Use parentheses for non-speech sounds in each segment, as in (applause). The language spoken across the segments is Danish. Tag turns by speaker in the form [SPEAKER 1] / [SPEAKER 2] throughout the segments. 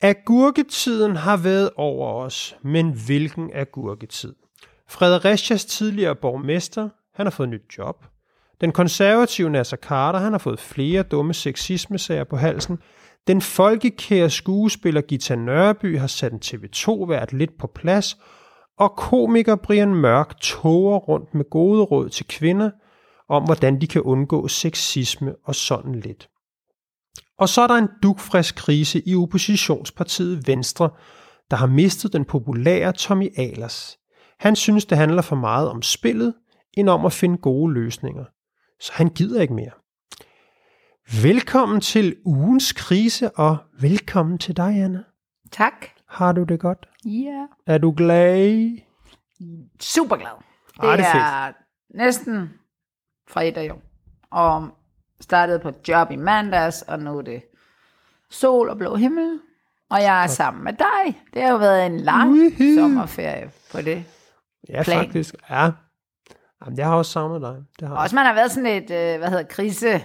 [SPEAKER 1] Agurketiden har været over os, men hvilken agurketid? Fredericias tidligere borgmester, han har fået nyt job. Den konservative Nasser Carter, han har fået flere dumme sexismesager på halsen. Den folkekære skuespiller Gita Nørby har sat en TV2-vært lidt på plads, og komiker Brian Mørk toger rundt med gode råd til kvinder om, hvordan de kan undgå sexisme og sådan lidt. Og så er der en dugfrisk krise i oppositionspartiet Venstre, der har mistet den populære Tommy Ahlers. Han synes, det handler for meget om spillet, end om at finde gode løsninger. Så han gider ikke mere. Velkommen til ugens krise, og velkommen til dig, Anna.
[SPEAKER 2] Tak.
[SPEAKER 1] Har du det godt?
[SPEAKER 2] Ja.
[SPEAKER 1] Er du glad?
[SPEAKER 2] Super glad. Det,
[SPEAKER 1] Ej, det er
[SPEAKER 2] er næsten fredag jo. Og startede på et job i mandags, og nu er det sol og blå himmel. Og jeg er sammen med dig. Det har jo været en lang
[SPEAKER 1] Uhuh.
[SPEAKER 2] sommerferie på det.
[SPEAKER 1] Ja,
[SPEAKER 2] Plan.
[SPEAKER 1] faktisk. Ja. Jamen, jeg har også savnet dig. Det har jeg.
[SPEAKER 2] Også man har været sådan et, øh, hvad hedder krise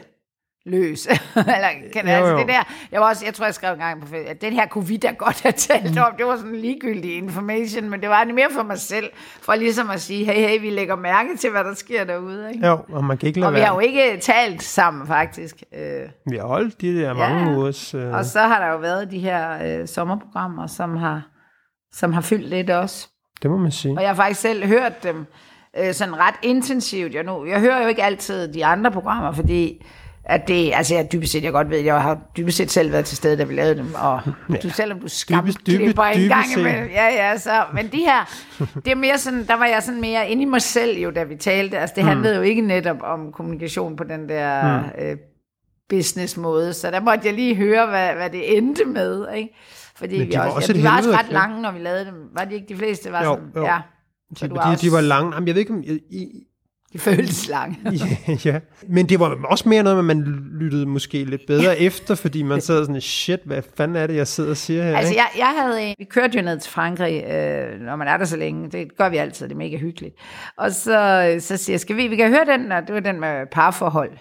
[SPEAKER 2] løs. (laughs) Eller, kan
[SPEAKER 1] Jo,
[SPEAKER 2] altså
[SPEAKER 1] jo.
[SPEAKER 2] det der, jeg, var også, jeg tror, jeg skrev en gang på Facebook, at den her kunne vi da godt have talt om. Det var sådan ligegyldig information, men det var mere for mig selv, for ligesom at sige, hey, hey, vi lægger mærke til, hvad der sker derude. Ikke?
[SPEAKER 1] Jo, og man kan ikke lade
[SPEAKER 2] Og vi har jo ikke talt sammen, faktisk. Øh,
[SPEAKER 1] Vi har holdt de der mange
[SPEAKER 2] Ja.
[SPEAKER 1] ugers... Øh...
[SPEAKER 2] og så har der jo været de her øh, sommerprogrammer, som har, som har fyldt lidt også.
[SPEAKER 1] Det må man sige.
[SPEAKER 2] Og jeg har faktisk selv hørt dem øh, sådan ret intensivt. Jeg, nu, jeg hører jo ikke altid de andre programmer, fordi at det, altså jeg dybest set, jeg godt ved, jeg har dybest set selv været til stede, da vi lavede dem, og (laughs) ja. du, selvom du skamklipper en gang imellem, ja, ja, så, men de her, det er mere sådan, der var jeg sådan mere inde i mig selv jo, da vi talte, altså det handlede jo ikke netop om kommunikation på den der øh, business måde, så der måtte jeg lige høre, hvad, hvad det endte med, ikke? Fordi
[SPEAKER 1] Men
[SPEAKER 2] vi,
[SPEAKER 1] de var
[SPEAKER 2] også,
[SPEAKER 1] også
[SPEAKER 2] ja, de var også ret lange, når vi lavede dem. Var de ikke de fleste? Var
[SPEAKER 1] Jo,
[SPEAKER 2] sådan,
[SPEAKER 1] jo.
[SPEAKER 2] Ja. Så
[SPEAKER 1] De, de, de var lange. Jamen, jeg ved ikke, om... I, I,
[SPEAKER 2] De føltes lange. (laughs)
[SPEAKER 1] ja, ja, men det var også mere noget, at man lyttede måske lidt bedre efter, fordi man sad sådan, shit, hvad fanden er det, jeg sidder og siger her?
[SPEAKER 2] Altså,
[SPEAKER 1] ikke?
[SPEAKER 2] jeg, jeg havde en, vi kørte jo ned til Frankrig, øh, når man er der så længe. Det gør vi altid, det er mega hyggeligt. Og så, så siger jeg, skal vi, vi kan høre den, og det var den med parforhold.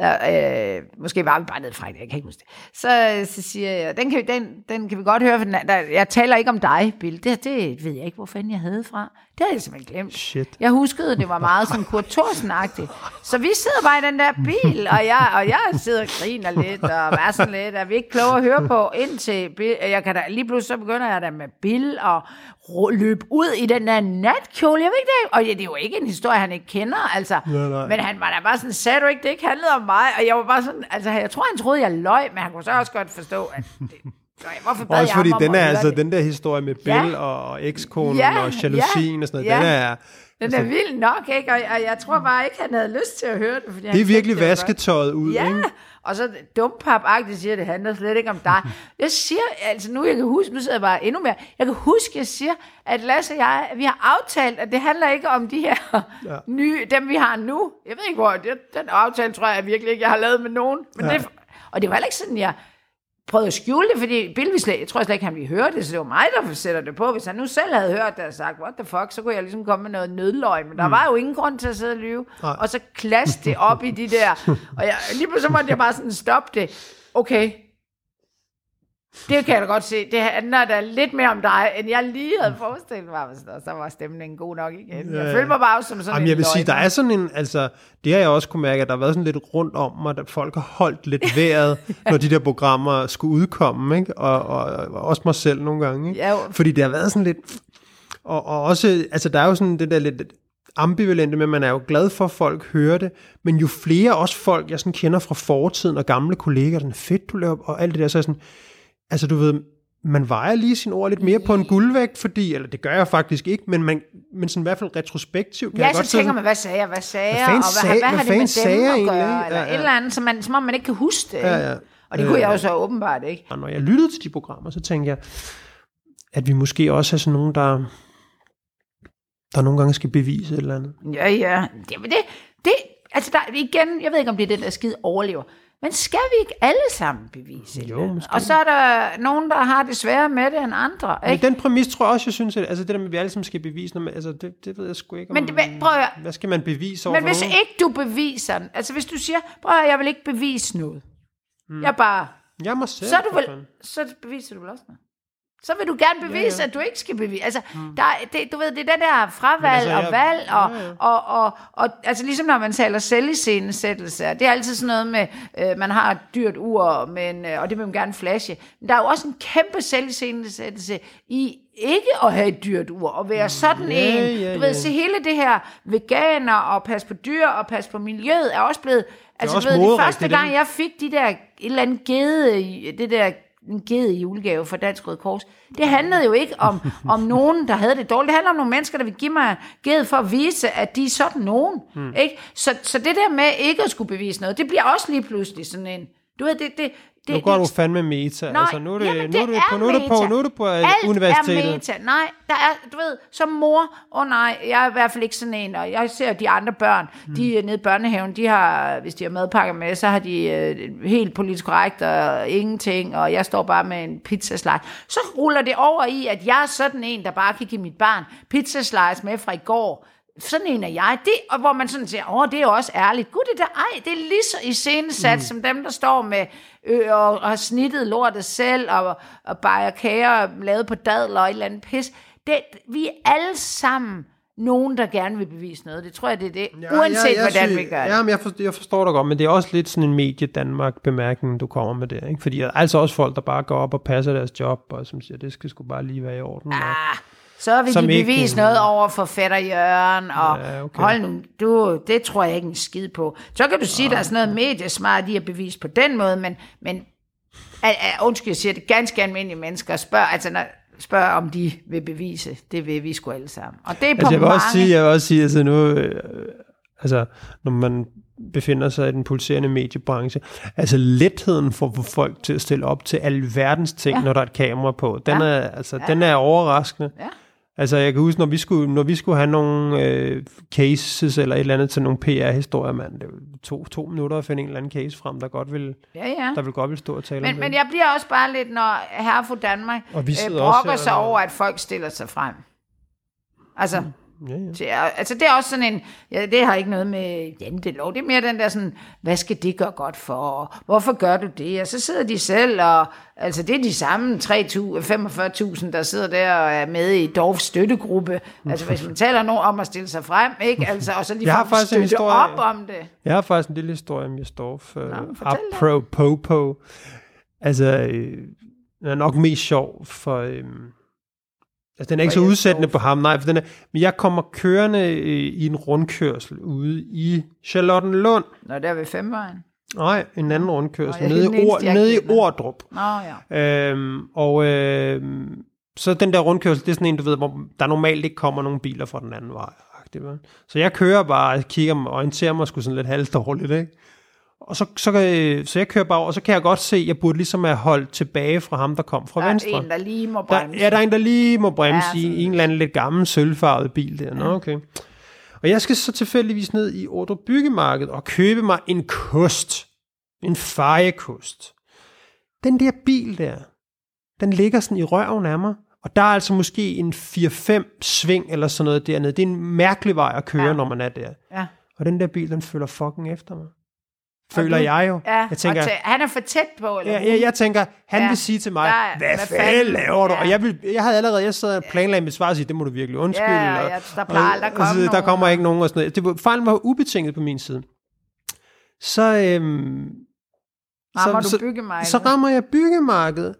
[SPEAKER 2] Ja, øh, måske var vi bare nede Frankrig, jeg kan ikke huske det. Så, så siger jeg, den kan, vi- den, den kan vi godt høre, for den, er- der, jeg taler ikke om dig, Bill. Det, det ved jeg ikke, hvor fanden jeg havde fra. Det havde jeg simpelthen glemt.
[SPEAKER 1] Shit.
[SPEAKER 2] Jeg huskede, det var meget sådan Kurt Thorsen-agtigt. Så vi sidder bare i den der bil, og jeg, og jeg sidder og griner lidt, og er sådan lidt, er vi ikke kloge at høre på, indtil Bill, jeg kan da, lige pludselig så begynder jeg da med Bill og løbe ud i den der natkjole, jeg ved ikke det, og ja, det er jo ikke en historie, han ikke kender, altså,
[SPEAKER 1] Nej, nej.
[SPEAKER 2] men han var da bare sådan, sagde du ikke, det ikke handlede om mig, og jeg var bare sådan, altså, jeg tror, han troede, jeg løg, men han kunne så også godt forstå, at det, hvorfor bad
[SPEAKER 1] Også
[SPEAKER 2] jeg
[SPEAKER 1] fordi
[SPEAKER 2] om
[SPEAKER 1] den er altså,
[SPEAKER 2] det?
[SPEAKER 1] den der historie med
[SPEAKER 2] Ja.
[SPEAKER 1] Bill og ekskonen
[SPEAKER 2] Ja,
[SPEAKER 1] og jalousien og sådan noget,
[SPEAKER 2] ja,
[SPEAKER 1] den
[SPEAKER 2] ja.
[SPEAKER 1] er,
[SPEAKER 2] Den er vild nok, ikke? Og, og jeg tror bare ikke, han havde lyst til at høre det. Fordi
[SPEAKER 1] det er virkelig
[SPEAKER 2] godt.
[SPEAKER 1] vasketøjet ud,
[SPEAKER 2] Ja,
[SPEAKER 1] ikke?
[SPEAKER 2] og så dumpap-agtigt siger, det handler slet ikke om dig. (laughs) Jeg siger, altså nu, jeg kan huske, nu sidder jeg bare endnu mere, jeg kan huske, jeg siger, at Lasse og jeg, vi har aftalt, at det handler ikke om de her ja. (laughs) nye, dem vi har nu. Jeg ved ikke, hvor, det, den aftale tror jeg virkelig ikke, jeg har lavet med nogen. Men
[SPEAKER 1] Ja.
[SPEAKER 2] ja. det, og det var heller ikke sådan, jeg prøvede at skjule det, fordi Bill, slet, jeg tror slet ikke, han ville høre det, så det var mig, der sætter det på. Hvis han nu selv havde hørt det og sagt, what the fuck, så kunne jeg ligesom komme med noget nødløgn. Men der var jo ingen grund til at sidde og lyve.
[SPEAKER 1] Nej.
[SPEAKER 2] Og så klaste det op i de der. (laughs) Og jeg, lige pludselig måtte jeg bare sådan stoppe det. Okay, det kan jeg da godt se. Det handler da lidt mere om dig, end jeg lige havde forestillet mig. Og så var stemningen god nok igen.
[SPEAKER 1] Ja,
[SPEAKER 2] Jeg
[SPEAKER 1] ja.
[SPEAKER 2] følte mig bare som sådan
[SPEAKER 1] Jamen,
[SPEAKER 2] en
[SPEAKER 1] jeg vil sige, der er sådan en, altså, det har jeg også kunne mærke, at der har været sådan lidt rundt om mig, at folk har holdt lidt vejret, (laughs) når de der programmer skulle udkomme, ikke? Og, og, og også mig selv nogle gange, ikke?
[SPEAKER 2] Ja, jo.
[SPEAKER 1] Fordi det har været sådan lidt, og, og også, altså der er jo sådan det der lidt ambivalente med, at man er jo glad for, at folk hører det, men jo flere også folk, jeg sådan kender fra fortiden og gamle kolleger, sådan fedt du laver, og alt det der, så er sådan, altså du ved, man vejer lige sin ord lidt mere på en guldvægt, fordi, eller det gør jeg faktisk ikke, men, man, men sådan i hvert fald retrospektivt kan
[SPEAKER 2] Ja,
[SPEAKER 1] jeg
[SPEAKER 2] så
[SPEAKER 1] godt
[SPEAKER 2] tænker
[SPEAKER 1] sådan-
[SPEAKER 2] man, hvad sagde jeg, hvad sagde jeg, og hvad,
[SPEAKER 1] sagde-
[SPEAKER 2] hvad,
[SPEAKER 1] hvad
[SPEAKER 2] har det med
[SPEAKER 1] sagde
[SPEAKER 2] dem at gøre, eller
[SPEAKER 1] Ja, ja.
[SPEAKER 2] et eller andet, som, man, som om man ikke kan huske det.
[SPEAKER 1] Ja,
[SPEAKER 2] ikke?
[SPEAKER 1] ja.
[SPEAKER 2] Og det kunne jeg jo så åbenbart ikke.
[SPEAKER 1] Og når jeg lyttede til de programmer, så tænkte jeg, at vi måske også er sådan nogen, der, der nogle gange skal bevise et eller andet.
[SPEAKER 2] Ja, ja. Det, det, det, altså der, igen, jeg ved ikke, om det er den der skide overlever, men skal vi ikke alle sammen bevise
[SPEAKER 1] Jo, måske.
[SPEAKER 2] Og så er der nogen, der har det sværere med det end andre.
[SPEAKER 1] Men
[SPEAKER 2] Ikke?
[SPEAKER 1] den præmis tror jeg også, jeg synes, at altså det der med, at vi alle sammen skal bevise, når man, altså det, det ved jeg sgu ikke.
[SPEAKER 2] Men
[SPEAKER 1] om,
[SPEAKER 2] det- prøv at.
[SPEAKER 1] Hvad skal man bevise over
[SPEAKER 2] Men hvis
[SPEAKER 1] nogen?
[SPEAKER 2] ikke du beviser den, altså hvis du siger, prøv at jeg vil ikke bevise noget. Mm. Jeg bare
[SPEAKER 1] Jeg mig selv.
[SPEAKER 2] så, du
[SPEAKER 1] fanden.
[SPEAKER 2] så beviser du vel også noget. Så vil du gerne bevise, ja, ja. at du ikke skal bevise. Altså, mm. der, er- det, du ved, det er den der fravalg
[SPEAKER 1] altså,
[SPEAKER 2] og
[SPEAKER 1] jeg-
[SPEAKER 2] valg, og,
[SPEAKER 1] ja, ja.
[SPEAKER 2] Og, og, og, altså ligesom når man taler selviscenesættelse, det er altid sådan noget med, øh, man har et dyrt ur, men, øh, og det vil man gerne flashe. Men der er jo også en kæmpe selviscenesættelse i ikke at have et dyrt ur, og være sådan
[SPEAKER 1] Ja,
[SPEAKER 2] en. du ved,
[SPEAKER 1] ja.
[SPEAKER 2] se hele det her veganer, og pas på dyr, og pas på miljøet, er også blevet... Altså,
[SPEAKER 1] også
[SPEAKER 2] du ved, det
[SPEAKER 1] moderigt,
[SPEAKER 2] første
[SPEAKER 1] det er
[SPEAKER 2] gang,
[SPEAKER 1] det.
[SPEAKER 2] jeg fik de der, et eller andet gede, det der en gede julegave fra Dansk Røde Kors. Det handlede jo ikke om, om nogen, der havde det dårligt. Det handler om nogle mennesker, der vil give mig gede for at vise, at de er sådan nogen. Hmm. Ikke? Så, så det der med ikke at skulle bevise noget, det bliver også lige pludselig sådan en... Du ved, det, det, det,
[SPEAKER 1] Nu går
[SPEAKER 2] det,
[SPEAKER 1] du fandme meta.
[SPEAKER 2] Nej,
[SPEAKER 1] altså, nu er det,
[SPEAKER 2] jamen,
[SPEAKER 1] nu er det, på, nu er det på, nu er det på øh,
[SPEAKER 2] Alt
[SPEAKER 1] universitetet.
[SPEAKER 2] er meta. Nej, der er, du ved, som mor, åh oh nej, jeg er i hvert fald ikke sådan en, og jeg ser de andre børn,
[SPEAKER 1] Hmm.
[SPEAKER 2] de er nede i børnehaven, de har, hvis de har madpakker med, så har de øh, helt politisk korrekt og ingenting, og jeg står bare med en pizzaslice. Så ruller det over i, at jeg er sådan en, der bare kan give mit barn pizzaslice med fra i går. Sådan en er jeg. Det, og hvor man sådan siger, åh, det er også ærligt. Gud, det der, ej, det er lige så iscenesat, mm. som dem, der står med ø, og, og har snittet lortet selv, og, og bager kager lavet på dadler og et eller andet pis. Det, vi er alle sammen nogen, der gerne vil bevise noget. Det tror jeg, det er det. Ja, Uanset ja, hvordan
[SPEAKER 1] synes-
[SPEAKER 2] vi gør det.
[SPEAKER 1] Jamen, jeg, forstår, jeg forstår dig godt, men det er også lidt sådan en medie Danmark bemærkning, du kommer med der. Ikke? Fordi der er altså også folk, der bare går op og passer deres job, og som siger, det skal sgu bare lige være i orden. og-
[SPEAKER 2] Ah, så vil
[SPEAKER 1] Som
[SPEAKER 2] de
[SPEAKER 1] ikke-
[SPEAKER 2] bevise noget over for fætter Jørgen, og
[SPEAKER 1] Ja,
[SPEAKER 2] ja,
[SPEAKER 1] okay.
[SPEAKER 2] hold nu, du, det tror jeg ikke en skid på. Så kan du sige, der er sådan noget mediesmart i at bevise på den måde, men, men undskyld, jeg siger det, ganske almindelige mennesker spørger, altså når, spørger, om de vil bevise. Det vil vi sgu alle sammen. Og det er på
[SPEAKER 1] Altså, jeg vil
[SPEAKER 2] mange...
[SPEAKER 1] også sige, jeg vil også sige, altså nu, øh, altså, når man befinder sig i den pulserende mediebranche, altså letheden for at folk til at stille op til alverdens ting, ja.
[SPEAKER 2] Ja.
[SPEAKER 1] når der er et kamera på, den,
[SPEAKER 2] Ja.
[SPEAKER 1] er, altså, den er overraskende.
[SPEAKER 2] Ja.
[SPEAKER 1] Altså, jeg kan huske, når vi skulle, når vi skulle have nogle øh, cases eller et eller andet til nogle PR-historier, mand, det tog to minutter at finde en eller anden case frem, der godt vil,
[SPEAKER 2] Ja, ja.
[SPEAKER 1] der vil godt vil stå og tale om
[SPEAKER 2] Men,
[SPEAKER 1] det.
[SPEAKER 2] men jeg bliver også bare lidt, når herre for Danmark
[SPEAKER 1] Og vi
[SPEAKER 2] øh, brokker sig over, at folk stiller sig frem. Altså,
[SPEAKER 1] Ja, ja.
[SPEAKER 2] Er, altså det er også sådan en, ja, det har ikke noget med jantelov, det er mere den der sådan, hvad skal det gøre godt for, hvorfor gør du det, og så sidder de selv, og altså det er de samme 3.000 45.000, der sidder der og er med i Dorfs støttegruppe, altså hvis man taler nogen om at stille sig frem, ikke, altså, og så lige
[SPEAKER 1] Jeg har faktisk en
[SPEAKER 2] støtte
[SPEAKER 1] historie-
[SPEAKER 2] op om det.
[SPEAKER 1] Jeg har faktisk en lille historie om. Øh,
[SPEAKER 2] men fortæl da.
[SPEAKER 1] apropos. Altså, øh, den er nok mest sjov for... Øh, altså, den er ikke så udsættende på ham, nej, for den er, men jeg kommer kørende øh, i en rundkørsel ude i Charlottenlund.
[SPEAKER 2] Nå, der er ved femvejen.
[SPEAKER 1] Nej, en anden rundkørsel.
[SPEAKER 2] Nå,
[SPEAKER 1] nede, i
[SPEAKER 2] jeg
[SPEAKER 1] nede i. Ordrup.
[SPEAKER 2] Nå ja.
[SPEAKER 1] Øhm, og øh, så den der rundkørsel, det er sådan en, du ved, hvor der normalt ikke kommer nogen biler fra den anden vej. Så jeg kører bare, kigger og orienterer mig sgu sådan lidt halvdårligt, ikke? Og så, så, kan- så jeg kører bare over, og så kan jeg godt se, at jeg burde ligesom have holdt tilbage fra ham, der kom fra
[SPEAKER 2] Der er
[SPEAKER 1] venstre.
[SPEAKER 2] en, der lige må
[SPEAKER 1] Der,
[SPEAKER 2] bremse.
[SPEAKER 1] ja, der er en, der lige må bremse
[SPEAKER 2] Ja,
[SPEAKER 1] ja,
[SPEAKER 2] sådan
[SPEAKER 1] i en eller anden lidt gammel sølvfarvet bil der. Nå, okay. Og jeg skal så tilfældigvis ned i Ordrup Byggemarked og købe mig en kost. En fejekost. Den der bil der, den ligger sådan i røven af mig. Og der er altså måske en 4-5 sving eller sådan noget dernede. Det er en mærkelig vej at køre. Ja. når man er der.
[SPEAKER 2] Ja.
[SPEAKER 1] Og den der bil, den følger fucking efter mig. Føler
[SPEAKER 2] du-
[SPEAKER 1] jeg jo.
[SPEAKER 2] Ja,
[SPEAKER 1] jeg tænker,
[SPEAKER 2] til, han er for tæt på, eller
[SPEAKER 1] Ja, ja, jeg tænker, han ja, vil sige til mig,
[SPEAKER 2] der er-
[SPEAKER 1] hvad,
[SPEAKER 2] hvad
[SPEAKER 1] fanden
[SPEAKER 2] fanden?"
[SPEAKER 1] laver du?
[SPEAKER 2] Ja.
[SPEAKER 1] Og jeg, vil, jeg havde allerede, jeg sad og planlagde mit svar og sige, det må du virkelig undskylde.
[SPEAKER 2] Ja,
[SPEAKER 1] og,
[SPEAKER 2] ja, der plejer aldrig at komme
[SPEAKER 1] og, så, der kommer ikke nogen og sådan noget. Det var, fejlen var ubetinget på min side. Så, øhm,
[SPEAKER 2] Rammer
[SPEAKER 1] så,
[SPEAKER 2] du byggemarkedet?
[SPEAKER 1] Så rammer jeg byggemarkedet,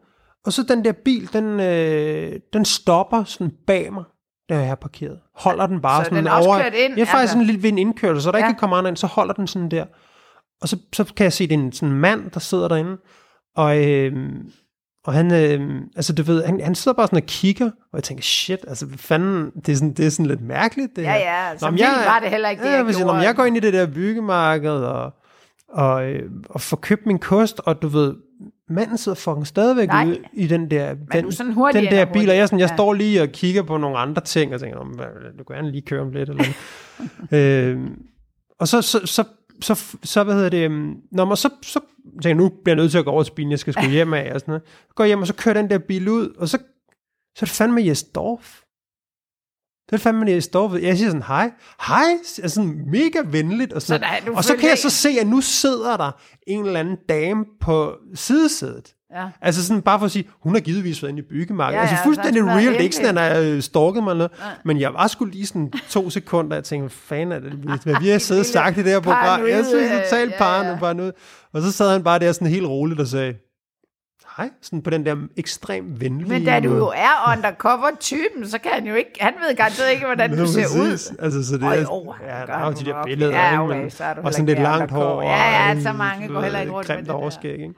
[SPEAKER 1] og så den der bil, den, øh, den stopper sådan bag mig, der jeg er parkeret. Holder den bare
[SPEAKER 2] Så
[SPEAKER 1] sådan
[SPEAKER 2] den er
[SPEAKER 1] over.
[SPEAKER 2] ind,
[SPEAKER 1] Jeg er faktisk
[SPEAKER 2] altså?
[SPEAKER 1] sådan lidt ved en indkørsel, så der. Ja. ikke kan komme andre ind, så holder den sådan der. Og så, så kan jeg se, det er en sådan mand, der sidder derinde, og, øh, og han, øh, altså du ved, han, han sidder bare sådan og kigger, og jeg tænker, shit, altså hvad fanden, det er sådan, det er sådan lidt mærkeligt det
[SPEAKER 2] Ja, ja, så
[SPEAKER 1] men
[SPEAKER 2] vildt var det heller ikke, det
[SPEAKER 1] ja,
[SPEAKER 2] jeg
[SPEAKER 1] jeg,
[SPEAKER 2] gjorde.
[SPEAKER 1] Når jeg går ind i det der byggemarked, og, og, øh, og får købt min kost, og du ved, manden sidder fucking stadigvæk
[SPEAKER 2] Nej.
[SPEAKER 1] ude i den der, den,
[SPEAKER 2] du sådan
[SPEAKER 1] den der bil, og jeg, sådan, jeg?
[SPEAKER 2] Ja.
[SPEAKER 1] står lige og kigger på nogle andre ting, og tænker, "Nå, men hvad- du kan gerne lige køre om lidt, eller (laughs) øh, og så, så, så, så, så, hvad hedder det, øhm, når man så, så tænker jeg, nu bliver jeg nødt til at gå over til bilen, jeg skal sgu hjem af, og sådan noget. Så går jeg hjem, og så kører den der bil ud, og så, så er det fandme Jes Dorf. Det er fandme Jes Dorf. Jeg siger sådan, hej, hej, er sådan mega venligt, og sådan
[SPEAKER 2] Så du
[SPEAKER 1] Og så kan jeg så se, at nu sidder der en eller anden dame på sidesædet.
[SPEAKER 2] Ja.
[SPEAKER 1] Altså sådan bare for at sige, hun har givetvis været inde i byggemarkedet.
[SPEAKER 2] Ja,
[SPEAKER 1] altså
[SPEAKER 2] ja,
[SPEAKER 1] fuldstændig
[SPEAKER 2] så er hun
[SPEAKER 1] real. Det er ikke sådan, at han har stalket mig noget.
[SPEAKER 2] Nej.
[SPEAKER 1] Men jeg var sgu lige sådan to (laughs) sekunder, og jeg tænkte, fanden er det, hvad vi har siddet og sagt i det her program.
[SPEAKER 2] paranoid,
[SPEAKER 1] Jeg synes totalt
[SPEAKER 2] ja,
[SPEAKER 1] parano,
[SPEAKER 2] ja.
[SPEAKER 1] paranoid. Og så sad han bare der sådan helt roligt og sagde, hej, sådan på den der ekstremt venlige
[SPEAKER 2] Men da du jo er undercover-typen, så kan han jo ikke, han ved garanteret ikke, hvordan du ser
[SPEAKER 1] præcis.
[SPEAKER 2] ud.
[SPEAKER 1] Altså, så det er,
[SPEAKER 2] jo,
[SPEAKER 1] ja, der er jo de der billeder,
[SPEAKER 2] Ja,
[SPEAKER 1] ikke?
[SPEAKER 2] okay,
[SPEAKER 1] Men-
[SPEAKER 2] så er du
[SPEAKER 1] og sådan lidt langt hår.
[SPEAKER 2] Ja, ja,
[SPEAKER 1] og
[SPEAKER 2] så mange går heller ikke rundt med det
[SPEAKER 1] overskæg, ikke?